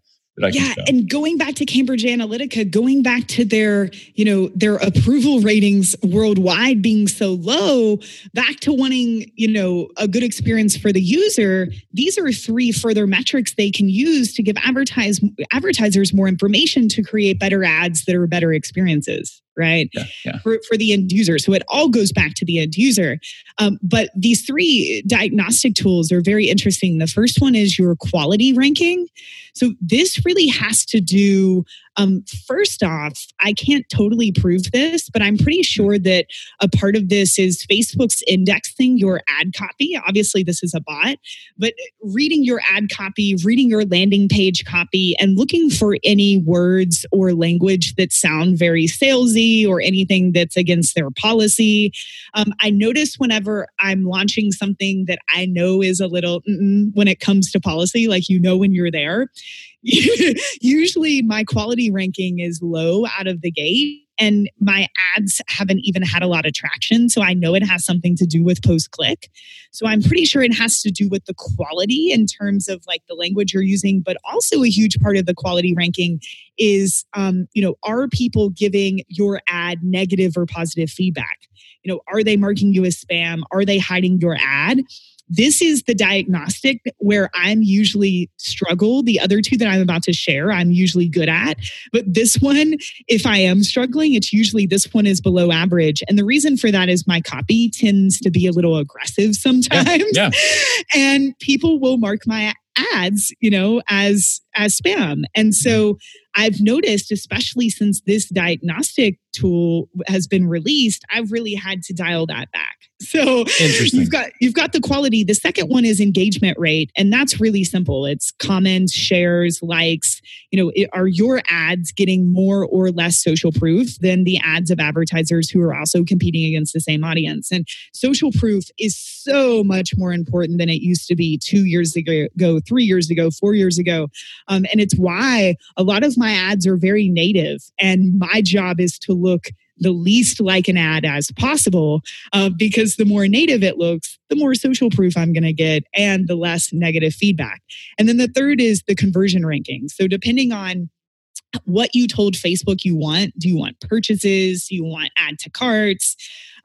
yeah, and going back to Cambridge Analytica, going back to their, you know, their approval ratings worldwide being so low, back to wanting, you know, a good experience for the user, these are three further metrics they can use to give advertise advertisers more information to create better ads that are better experiences right? Yeah, yeah. For, for the end user. So it all goes back to the end user. Um, but these three diagnostic tools are very interesting. The first one is your quality ranking. So this really has to do um, first off, I can't totally prove this, but I'm pretty sure that a part of this is Facebook's indexing your ad copy. Obviously, this is a bot, but reading your ad copy, reading your landing page copy, and looking for any words or language that sound very salesy or anything that's against their policy. Um, I notice whenever I'm launching something that I know is a little when it comes to policy, like you know when you're there usually my quality ranking is low out of the gate and my ads haven't even had a lot of traction. So I know it has something to do with post click. So I'm pretty sure it has to do with the quality in terms of like the language you're using, but also a huge part of the quality ranking is, um, you know, are people giving your ad negative or positive feedback? You know, are they marking you as spam? Are they hiding your ad? This is the diagnostic where I'm usually struggle. The other two that I'm about to share, I'm usually good at. But this one, if I am struggling, it's usually this one is below average. And the reason for that is my copy tends to be a little aggressive sometimes. Yeah. yeah. And people will mark my ads, you know, as as spam. And so mm-hmm. I've noticed, especially since this diagnostic tool has been released, I've really had to dial that back. So you've got you've got the quality. The second one is engagement rate, and that's really simple. It's comments, shares, likes. You know, it, are your ads getting more or less social proof than the ads of advertisers who are also competing against the same audience? And social proof is so much more important than it used to be two years ago, three years ago, four years ago. Um, and it's why a lot of my ads are very native, and my job is to look the least like an ad as possible uh, because the more native it looks, the more social proof I'm going to get and the less negative feedback. And then the third is the conversion ranking. So depending on what you told Facebook you want, do you want purchases? Do you want add to carts?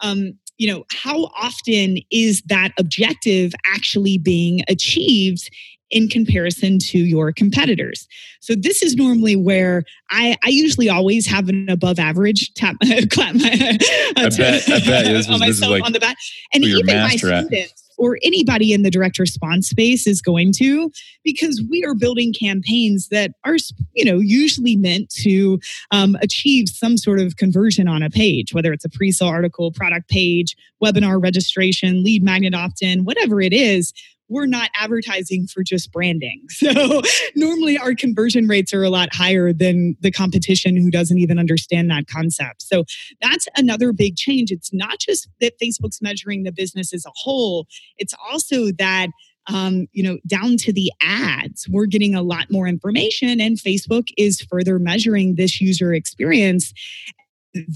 Um, you know, how often is that objective actually being achieved in comparison to your competitors. So this is normally where I, I usually always have an above average tap clap my uh, bet, I bet. This was, this is like on the back. And even my students or anybody in the direct response space is going to because we are building campaigns that are you know usually meant to um, achieve some sort of conversion on a page whether it's a pre-sale article product page webinar registration lead magnet opt-in whatever it is we're not advertising for just branding. So normally our conversion rates are a lot higher than the competition who doesn't even understand that concept. So that's another big change. It's not just that Facebook's measuring the business as a whole, it's also that um, you know, down to the ads, we're getting a lot more information, and Facebook is further measuring this user experience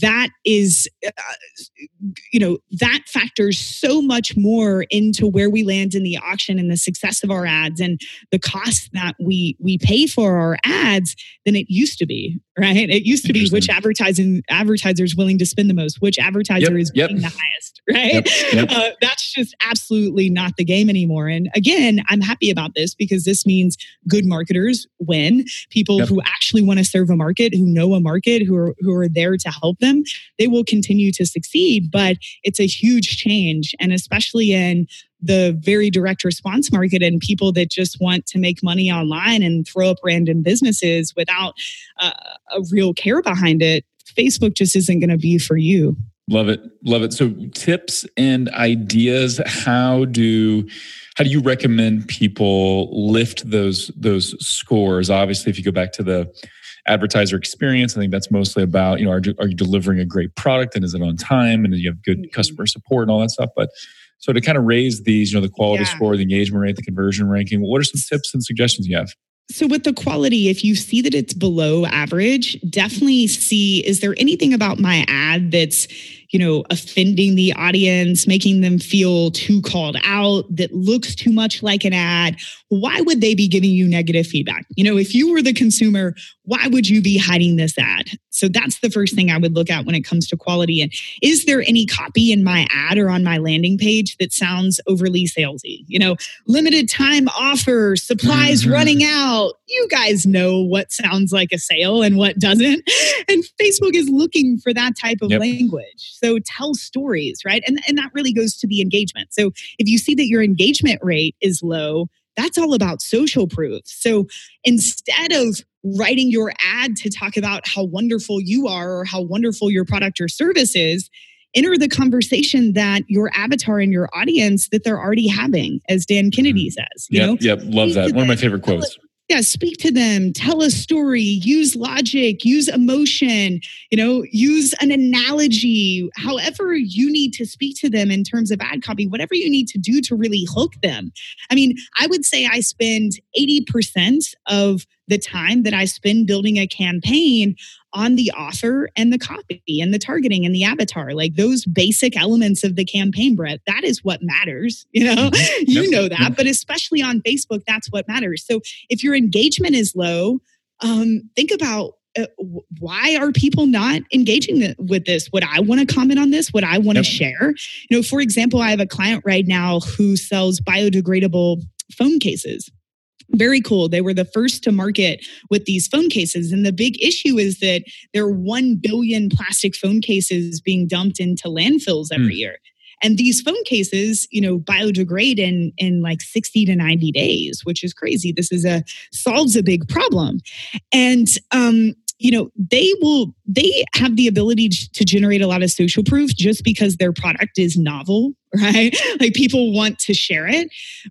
that is uh, you know that factors so much more into where we land in the auction and the success of our ads and the cost that we we pay for our ads than it used to be right? It used to be which advertising advertiser is willing to spend the most which advertiser yep, is yep. the highest right? Yep. Uh, that's just absolutely not the game anymore. And again i'm happy about this because this means good marketers win. People who actually want to serve a market who know a market who are who are there to help help them, they will continue to succeed. But it's a huge change. And especially in the very direct response market and people that just want to make money online and throw up random businesses without uh, a real care behind it, Facebook just isn't going to be for you. Love it. Love it. So tips and ideas. How do how do you recommend people lift those those scores? Obviously, if you go back to the advertiser experience. I think that's mostly about, you know, are, are you delivering a great product and is it on time and you have good mm-hmm. customer support and all that stuff. But so to kind of raise these, you know, the quality yeah. score, the engagement rate, the conversion ranking, what are some tips and suggestions you have? So, with the quality, if you see that it's below average, definitely see is there anything about my ad that's you know, offending the audience, making them feel too called out, that looks too much like an ad, why would they be giving you negative feedback? You know, if you were the consumer, why would you be hiding this ad? So that's the first thing I would look at when it comes to quality. And is there any copy in my ad or on my landing page that sounds overly salesy? You know, limited time offer, supplies mm-hmm. running out. You guys know what sounds like a sale and what doesn't. And Facebook is looking for that type of yep. language. So tell stories, right? And, and that really goes to the engagement. So if you see that your engagement rate is low, that's all about social proof. So instead of writing your ad to talk about how wonderful you are or how wonderful your product or service is, enter the conversation that your avatar and your audience that they're already having, as Dan Kennedy mm-hmm. says. You yep, know? yep, love that. One of my favorite quotes yeah speak to them. Tell a story. Use logic. Use emotion. You know use an analogy. However you need to speak to them in terms of ad copy whatever you need to do to really hook them. I mean i would say i spend 80% of the time that I spend building a campaign on the author and the copy and the targeting and the avatar, like those basic elements of the campaign, Brett, that is what matters. You know, mm-hmm. you yep. know that, but especially on Facebook, that's what matters. So if your engagement is low, um, think about uh, why are people not engaging with this? Would I want to comment on this? Would I want to yep. share? You know, for example, I have a client right now who sells biodegradable phone cases very cool. They were the first to market with these phone cases. And the big issue is that there are 1 billion plastic phone cases being dumped into landfills every mm. year. And these phone cases, you know, biodegrade in in like 60 to 90 days, which is crazy. This is a solves a big problem. And um you know they will they have the ability to generate a lot of social proof just because their product is novel right like people want to share it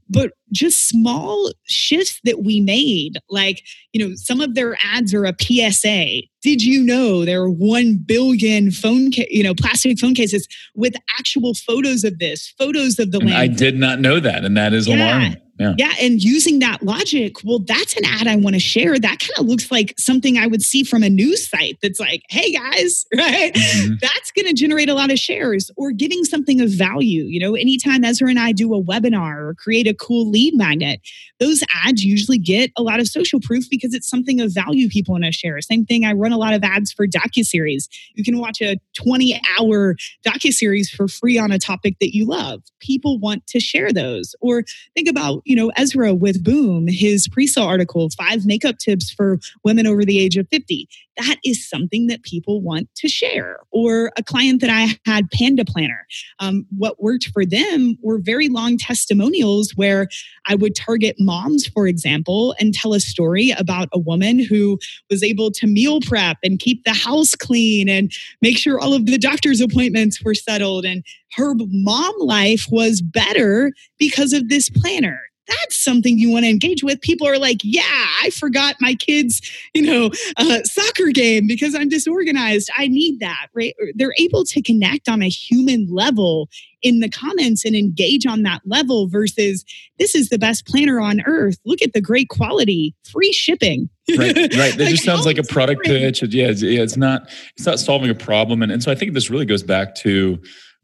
but just small shifts that we made like you know some of their ads are a psa did you know there are 1 billion phone ca- you know plastic phone cases with actual photos of this photos of the land i did not know that and that is yeah. alarming yeah. yeah. And using that logic, well, that's an ad I want to share. That kind of looks like something I would see from a news site that's like, hey guys, right? Mm-hmm. That's going to generate a lot of shares or giving something of value. You know, anytime Ezra and I do a webinar or create a cool lead magnet, those ads usually get a lot of social proof because it's something of value people want to share. Same thing, I run a lot of ads for docu-series. You can watch a 20 hour docu-series for free on a topic that you love. People want to share those. Or think about you know, Ezra with Boom, his pre-sale article, five makeup tips for women over the age of 50. That is something that people want to share. Or a client that I had, Panda Planner. Um, what worked for them were very long testimonials where I would target moms, for example, and tell a story about a woman who was able to meal prep and keep the house clean and make sure all of the doctor's appointments were settled and her mom life was better because of this planner that's something you want to engage with. People are like, yeah, I forgot my kids, you know, uh, soccer game because I'm disorganized. I need that, right? They're able to connect on a human level in the comments and engage on that level versus this is the best planner on earth. Look at the great quality, free shipping. right, right. That like, just sounds like a product pitch. Yeah, it's, yeah, it's not. It's not solving a problem, and and so I think this really goes back to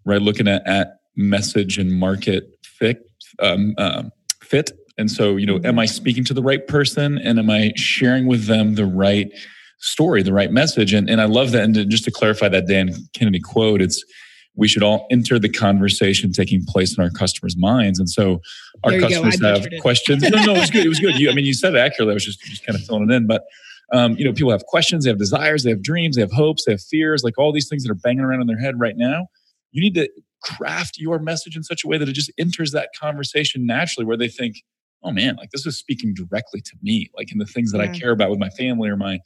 right looking at at message and market fit um, uh, fit. And so, you know, am I speaking to the right person, and am I sharing with them the right story, the right message? And and I love that. And just to clarify that Dan Kennedy quote, it's we should all enter the conversation taking place in our customers' minds. And so our customers have questions. no, no, it was good. It was good. You, I mean, you said it accurately. I was just, just kind of filling it in. But, um, you know, people have questions, they have desires, they have dreams, they have hopes, they have fears, like all these things that are banging around in their head right now. You need to craft your message in such a way that it just enters that conversation naturally where they think, oh man, like this is speaking directly to me, like in the things that yeah. I care about with my family or my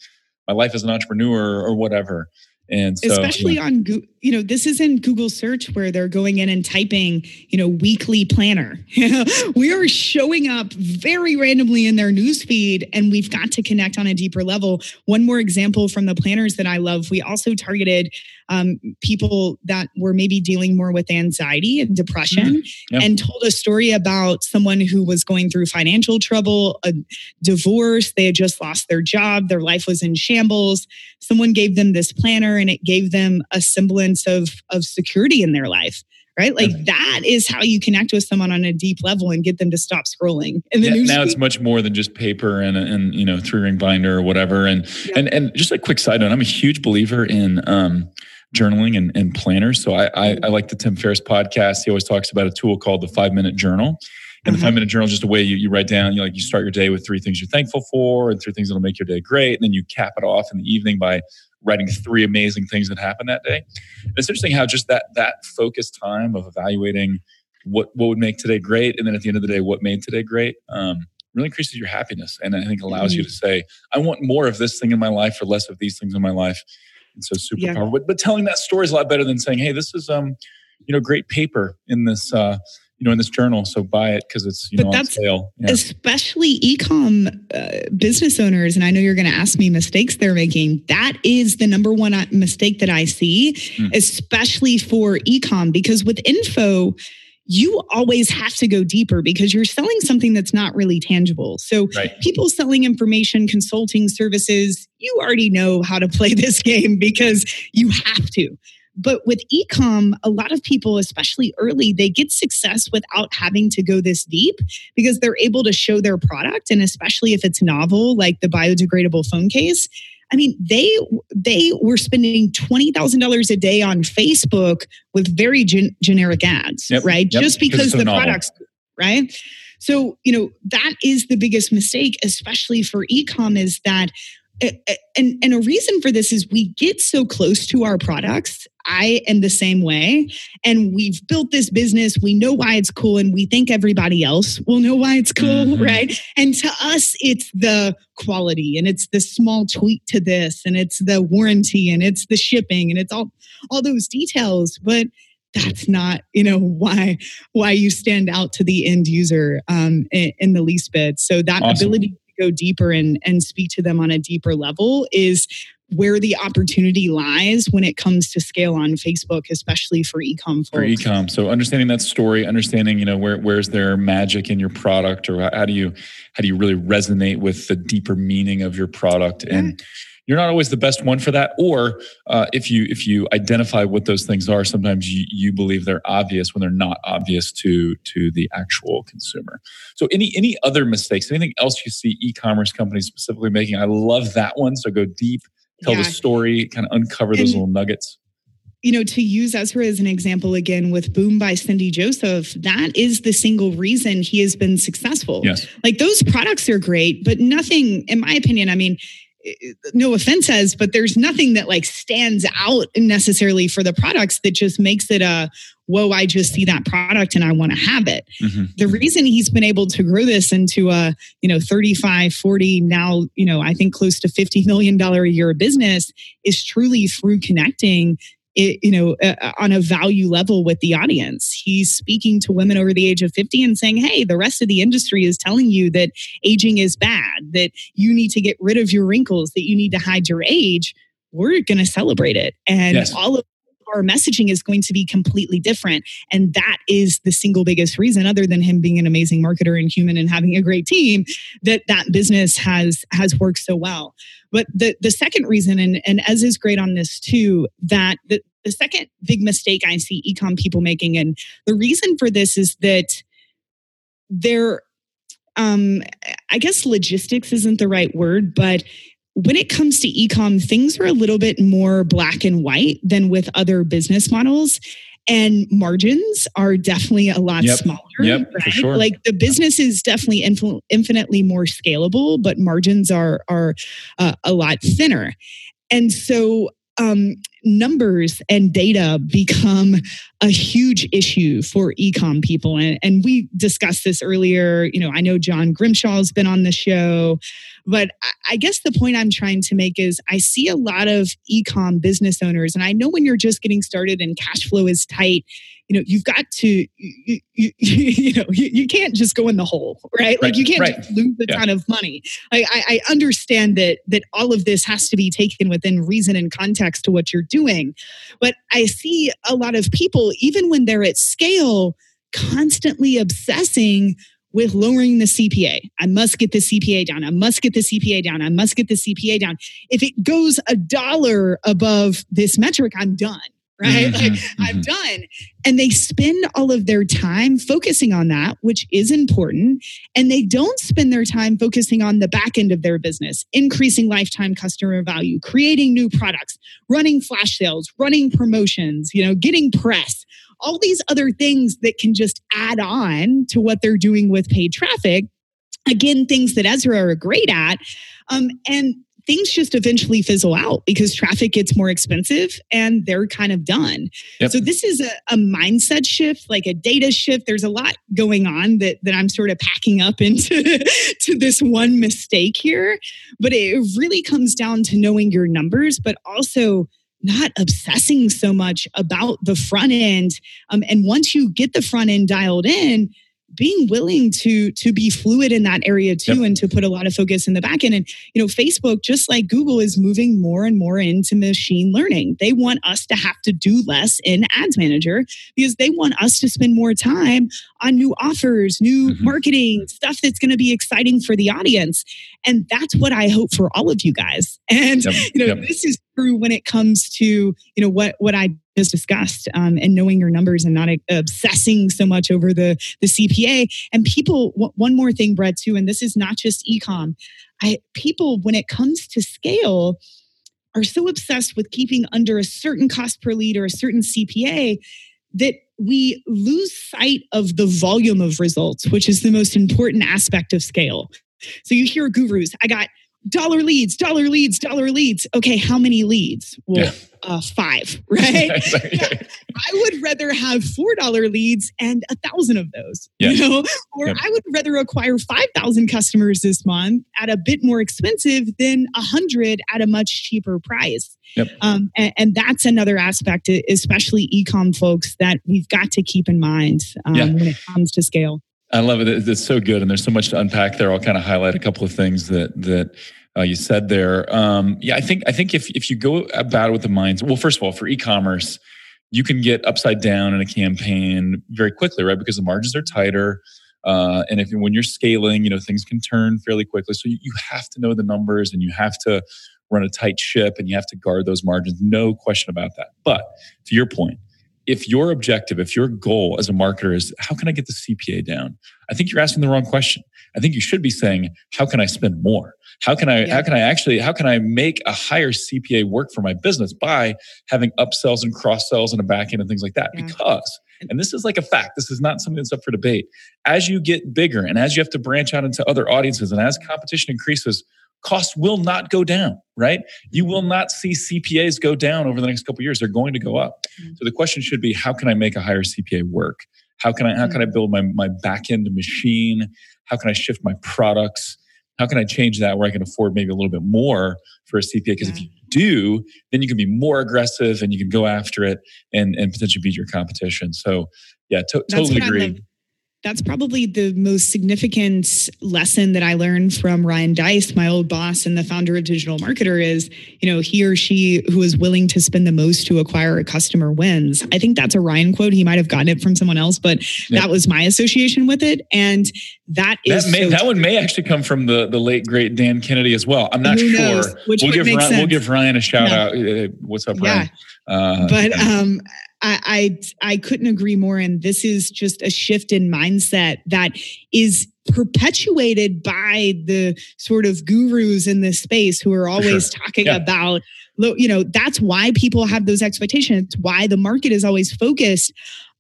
my life as an entrepreneur or whatever. And so, especially yeah. on Google, you know, this is in Google search where they're going in and typing, you know, weekly planner. we are showing up very randomly in their newsfeed and we've got to connect on a deeper level. One more example from the planners that I love. We also targeted um, people that were maybe dealing more with anxiety and depression mm-hmm. and told a story about someone who was going through financial trouble, a divorce, they had just lost their job, their life was in shambles. Someone gave them this planner and it gave them a semblance of, of security in their life right? Like that is how you connect with someone on a deep level and get them to stop scrolling. And yeah, now it's much more than just paper and and you know three ring binder or whatever. And yeah. and and just a quick side note, I'm a huge believer in um, journaling and, and planners. So I, I, I like the Tim Ferriss podcast. He always talks about a tool called the five minute journal. And the mm-hmm. five minute journal is just a way you, you write down, you know, like you start your day with three things you're thankful for and three things that'll make your day great. And then you cap it off in the evening by writing three amazing things that happened that day. And it's interesting how just that that focused time of evaluating what what would make today great, and then at the end of the day, what made today great, um, really increases your happiness, and I think allows mm-hmm. you to say, I want more of this thing in my life or less of these things in my life. And so super yeah. powerful. But, but telling that story is a lot better than saying, hey, this is um, you know, great paper in this uh you know in this journal so buy it because it's you but know that's on sale yeah. especially ecom uh, business owners and i know you're going to ask me mistakes they're making that is the number one uh, mistake that i see mm. especially for ecom because with info you always have to go deeper because you're selling something that's not really tangible. So, right. people selling information, consulting services, you already know how to play this game because you have to. But with ecom, a lot of people, especially early, they get success without having to go this deep because they're able to show their product. And especially if it's novel, like the biodegradable phone case, I mean, they they were spending twenty thousand dollars a day on Facebook with very gen- generic ads, yep, right? Yep, Just because the novel. products, right? So you know that is the biggest mistake, especially for ecom, is that and and a reason for this is we get so close to our products i am the same way and we've built this business we know why it's cool and we think everybody else will know why it's cool mm-hmm. right and to us it's the quality and it's the small tweak to this and it's the warranty and it's the shipping and it's all all those details but that's not you know why why you stand out to the end user um, in, in the least bit so that awesome. ability go deeper and, and speak to them on a deeper level is where the opportunity lies when it comes to scale on Facebook, especially for ecom folks. For ecom, so understanding that story, understanding you know where where's their magic in your product, or how do you how do you really resonate with the deeper meaning of your product, yeah. and you're not always the best one for that or uh, if you if you identify what those things are sometimes you, you believe they're obvious when they're not obvious to to the actual consumer so any any other mistakes anything else you see e-commerce companies specifically making i love that one so go deep tell yeah. the story kind of uncover those and, little nuggets you know, to use Ezra as an example again with Boom by Cindy Joseph, that is the single reason he has been successful. Yes. Like those products are great, but nothing, in my opinion, I mean, no offense as but there's nothing that like stands out necessarily for the products that just makes it a whoa i just see that product and i want to have it mm-hmm. the reason he's been able to grow this into a you know 35 40 now you know i think close to 50 million dollar a year business is truly through connecting it, you know, uh, on a value level with the audience. He's speaking to women over the age of 50 and saying, hey, the rest of the industry is telling you that aging is bad, that you need to get rid of your wrinkles, that you need to hide your age. We're going to celebrate it. And yes. all of our messaging is going to be completely different. And that is the single biggest reason, other than him being an amazing marketer and human and having a great team, that that business has has worked so well. But the the second reason, and and Ez is great on this too, that the, the second big mistake I see ecom people making, and the reason for this is that they're um, I guess logistics isn't the right word, but when it comes to ecom, things are a little bit more black and white than with other business models. And margins are definitely a lot yep. smaller. Yep, right? sure. Like the business is definitely infin- infinitely more scalable, but margins are are uh, a lot thinner. And so um, numbers and data become a huge issue for ecom people. And, and we discussed this earlier. You know, I know John Grimshaw's been on the show, but I guess the point I'm trying to make is I see a lot of ecom business owners, and I know when you're just getting started and cash flow is tight, you know you've got to you, you, you know you, you, can't just go in the hole right, right. like you can't right. just lose a yeah. ton of money I, I, I understand that that all of this has to be taken within reason and context to what you're doing but i see a lot of people even when they're at scale constantly obsessing with lowering the CPA. I must get the CPA down. I must get the CPA down. I must get the CPA down. If it goes a dollar above this metric, I'm done right? Mm-hmm, like mm-hmm. I'm done. And they spend all of their time focusing on that, which is important. And they don't spend their time focusing on the back end of their business, increasing lifetime customer value, creating new products, running flash sales, running promotions, you know, getting press. All these other things that can just add on to what they're doing with paid traffic. Again, things that Ezra are great at. Um, and things just eventually fizzle out because traffic gets more expensive and they're kind of done. Yep. So this is a, a, mindset shift, like a data shift. There's a lot going on that that I'm sort of packing up into to this one mistake here. But it really comes down to knowing your numbers, but also not obsessing so much about the front end. Um, and once you get the front end dialed in, being willing to to be fluid in that area too yep. and to put a lot of focus in the back end and you know facebook just like google is moving more and more into machine learning they want us to have to do less in ads manager because they want us to spend more time on new offers new mm-hmm. marketing stuff that's going to be exciting for the audience and that's what i hope for all of you guys and yep. you know yep. this is true when it comes to you know what what i just discussed um, and knowing your numbers and not obsessing so much over the the cpa and people one more thing brett too and this is not just ecom i people when it comes to scale are so obsessed with keeping under a certain cost per lead or a certain cpa that we lose sight of the volume of results which is the most important aspect of scale. So you hear gurus i got dollar leads, dollar leads, dollar leads. Okay, how many leads? Well, yeah. uh, five, right? yeah. I would rather have four dollar leads and a thousand of those, yeah. you know, or. I would rather acquire five thousand customers this month at a bit more expensive than a hundred at a much cheaper price. Yep. Um, and, and, that's another aspect, especially ecom folks, that we've got to keep in mind um, when it comes to scale. I love it. It's so good, and there's so much to unpack there. I'll kind of highlight a couple of things that that uh, you said there. Um, yeah, I think I think if if you go about it with the minds, well, first of all, for e-commerce, you can get upside down in a campaign very quickly, right? Because the margins are tighter. Uh, and if when you're scaling, you know things can turn fairly quickly. So you, you have to know the numbers, and you have to run a tight ship, and you have to guard those margins. No question about that. But to your point, if your objective, if your goal as a marketer is how can I get the CPA down? I think you're asking the wrong question. I think you should be saying, how can I spend more? How can I, yeah. how can I actually, how can I make a higher CPA work for my business by having upsells and cross sells and a back end and things like that? Yeah. Because, and this is like a fact, this is not something that's up for debate. As you get bigger and as you have to branch out into other audiences and as competition increases, costs will not go down, right? You will not see CPAs go down over the next couple years. They're going to go up. Mm-hmm. So the question should be, how can I make a higher CPA work? How can I how can I mm-hmm. build my my back end machine? How can I shift my products? How can I change that where I can afford maybe a little bit more for a CPA? Because if you do, then you can be more aggressive and you can go after it and and potentially beat your competition. So yeah, to- totally agree that's probably the most significant lesson that I learned from Ryan Deiss, my old boss and the founder of Digital Marketer, is you know he or she who is willing to spend the most to acquire a customer wins. I think that's a Ryan quote. He might have gotten it from someone else, but yep. that was my association with it, and that is that, may, so that one may actually come from the the late great Dan Kennedy as well. I'm not sure. Which we'll give Ryan, we'll give Ryan a shout yeah. out. What's up, Ryan? Yeah. Uh, but um, I, I I couldn't agree more. And this is just a shift in mindset that is perpetuated by the sort of gurus in this space who are always sure. talking yeah. about you know that's why people have those expectations it's why the market is always focused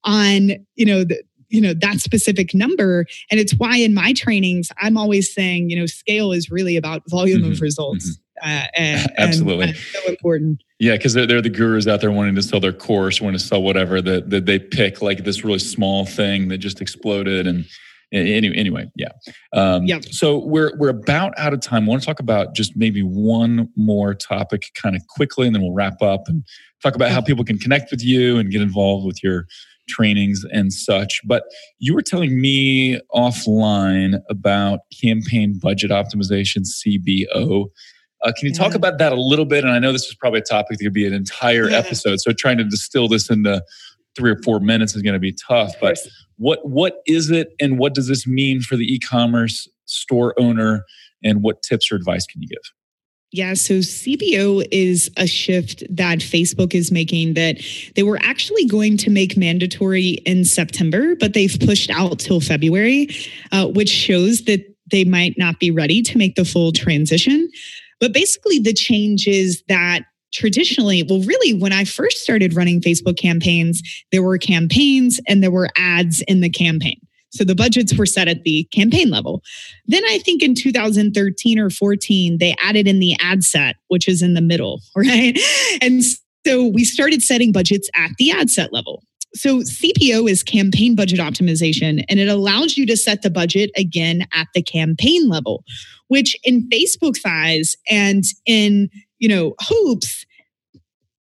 on you know the, you know that specific number and it's why in my trainings i'm always saying you know scale is really about volume mm-hmm. of results mm-hmm. Uh, and, absolutely. and so important. Yeah because they're, they're the gurus out there wanting to sell their course wanting to sell whatever that, that they pick like this really small thing that just exploded and anyway, anyway yeah. Um, yeah. so we're we're about out of time. I want to talk about just maybe one more topic kind of quickly and then we'll wrap up and talk about how people can connect with you and get involved with your trainings and such. But you were telling me offline about campaign budget optimization, CBO. Uh, can you talk yeah. about that a little bit? And I know this is probably a topic that could be an entire yeah. episode. So trying to distill this into three or four minutes is going to be tough. But what what is it, and what does this mean for the e-commerce store owner? And what tips or advice can you give? Yeah, so CBO is a shift that Facebook is making that they were actually going to make mandatory in September, but they've pushed out till February, uh, which shows that they might not be ready to make the full transition. But basically, the change is that traditionally, well, really, when I first started running Facebook campaigns, there were campaigns and there were ads in the campaign. So the budgets were set at the campaign level. Then I think in 2013 or 14, they added in the ad set, which is in the middle, right? And so we started setting budgets at the ad set level. So CBO is campaign budget optimization, and it allows you to set the budget again at the campaign level, which in Facebook size and in, you know, hoops,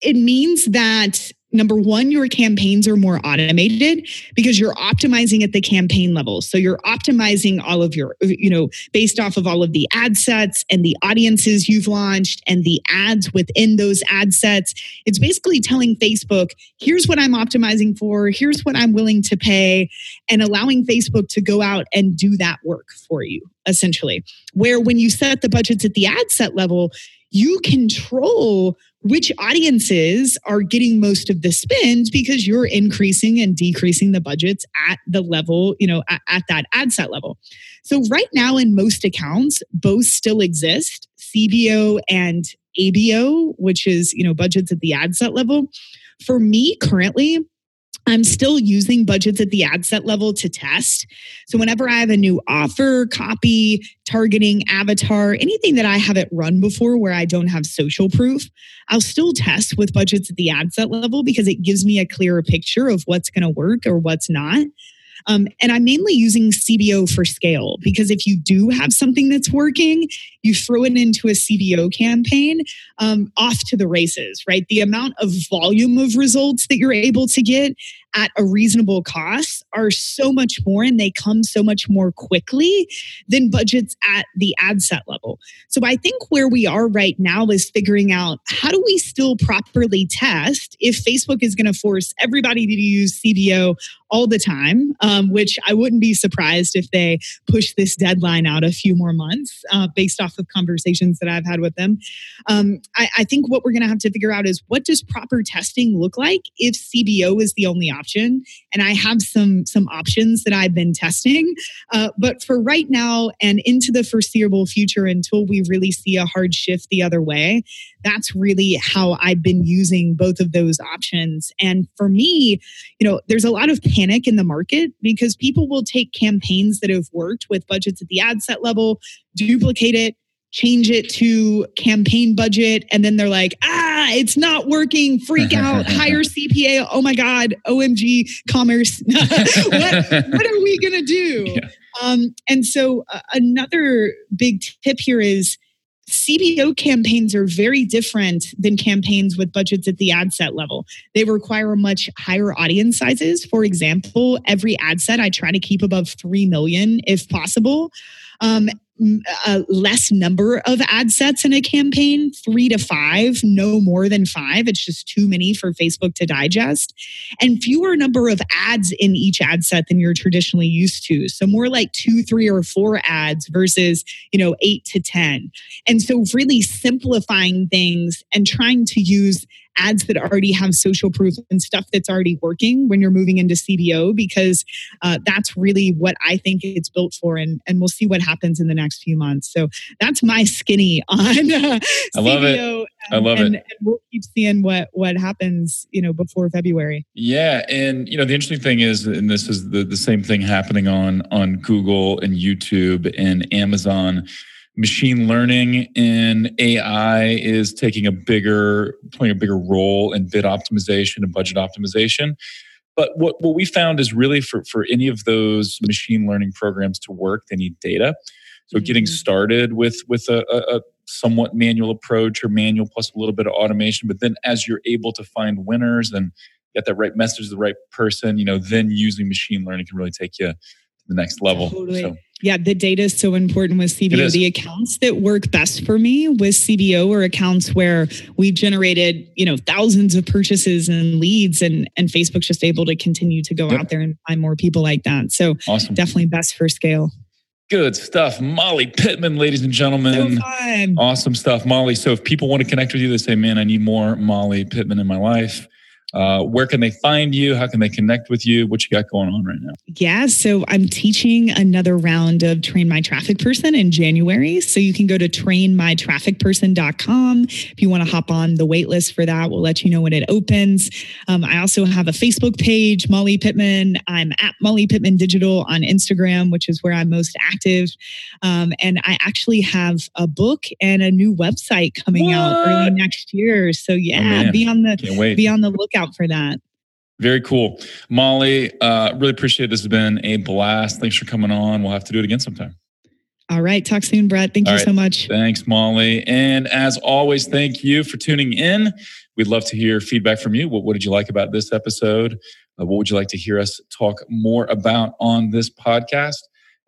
it means that number one, your campaigns are more automated because you're optimizing at the campaign level. So you're optimizing all of your, you know, based off of all of the ad sets and the audiences you've launched and the ads within those ad sets. It's basically telling Facebook, here's what I'm optimizing for, here's what I'm willing to pay, and allowing Facebook to go out and do that work for you, essentially. Where when you set the budgets at the ad set level, you control which audiences are getting most of the spend because you're increasing and decreasing the budgets at the level, you know, at, at, that ad set level. So right now in most accounts, both still exist, CBO and ABO, which is, you know, budgets at the ad set level. For me currently, I'm still using budgets at the ad set level to test. So whenever I have a new offer, copy, targeting, avatar, anything that I haven't run before where I don't have social proof, I'll still test with budgets at the ad set level because it gives me a clearer picture of what's going to work or what's not. Um, and I'm mainly using CBO for scale because if you do have something that's working, you throw it into a CBO campaign um, off to the races, right? The amount of volume of results that you're able to get at a reasonable cost are so much more and they come so much more quickly than budgets at the ad set level. So I think where we are right now is figuring out how do we still properly test if Facebook is going to force everybody to use CBO all the time, um, which I wouldn't be surprised if they push this deadline out a few more months uh, based off of conversations that I've had with them. Um, I, I think what we're going to have to figure out is what does proper testing look like if CBO is the only option? And I have some some options that I've been testing, uh, but for right now and into the foreseeable future, until we really see a hard shift the other way, that's really how I've been using both of those options. And for me, you know, there's a lot of panic in the market because people will take campaigns that have worked with budgets at the ad set level, duplicate it, change it to campaign budget and then they're like ah it's not working freak out higher cpa oh my god omg commerce what, what are we going to do yeah. um, and so uh, another big tip here is CBO campaigns are very different than campaigns with budgets at the ad set level. They require much higher audience sizes. For example, every ad set I try to keep above 3 million if possible. Um, a less number of ad sets in a campaign, three to five, no more than five. It's just too many for Facebook to digest, and fewer number of ads in each ad set than you're traditionally used to. So more like two, three, or four ads versus you know eight to ten. And so really simplifying things and trying to use ads that already have social proof and stuff that's already working when you're moving into CBO because uh, that's really what I think it's built for. And, and we'll see what happens in the next few months. So that's my skinny on uh, I love CBO. It. I love and, it. And we'll keep seeing what what happens, you know, before February. Yeah, and you know, the interesting thing is, and this is the, the same thing happening on on Google and YouTube and Amazon machine learning and AI is taking a bigger, playing a bigger role in bid optimization and budget optimization. But what, what we found is really for, for any of those machine learning programs to work, they need data. So mm-hmm. getting started with with a, a, somewhat manual approach or manual plus a little bit of automation, but then as you're able to find winners and get that right message to the right person, you know, then using machine learning can really take you the next level. Totally. So yeah, the data is so important with CBO. The accounts that work best for me with CBO are accounts where we generated, you know, thousands of purchases and leads and and Facebook's just able to continue to go yep. out there and find more people like that. So awesome. definitely best for scale. Good stuff. Molly Pittman, ladies and gentlemen. So awesome stuff. Molly. So if people want to connect with you, they say, man, I need more Molly Pittman in my life. Uh, where can they find you? How can they connect with you? What you got going on right now? Yeah, so I'm teaching another round of Train My Traffic Person in January. So you can go to trainmytrafficperson.com if you want to hop on the waitlist for that. We'll let you know when it opens. Um, I also have a Facebook page, Molly Pittman. I'm at Molly Pittman Digital on Instagram, which is where I'm most active. Um, and I actually have a book and a new website coming what? out early next year. So yeah, oh, be on the be on the lookout out for that. Very cool. Molly, uh, really appreciate it. This has been a blast. Thanks for coming on. We'll have to do it again sometime. All right. Talk soon, Brett. Thank All you right. so much. Thanks, Molly. And as always, thank you for tuning in. We'd love to hear feedback from you. What, what did you like about this episode? Uh, what would you like to hear us talk more about on this podcast?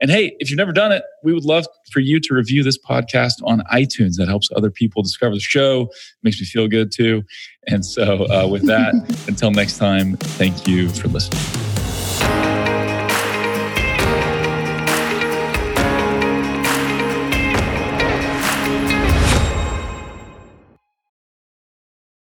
And hey, if you've never done it, we would love for you to review this podcast on iTunes. That helps other people discover the show, makes me feel good too. And so, uh, with that, until next time, thank you for listening.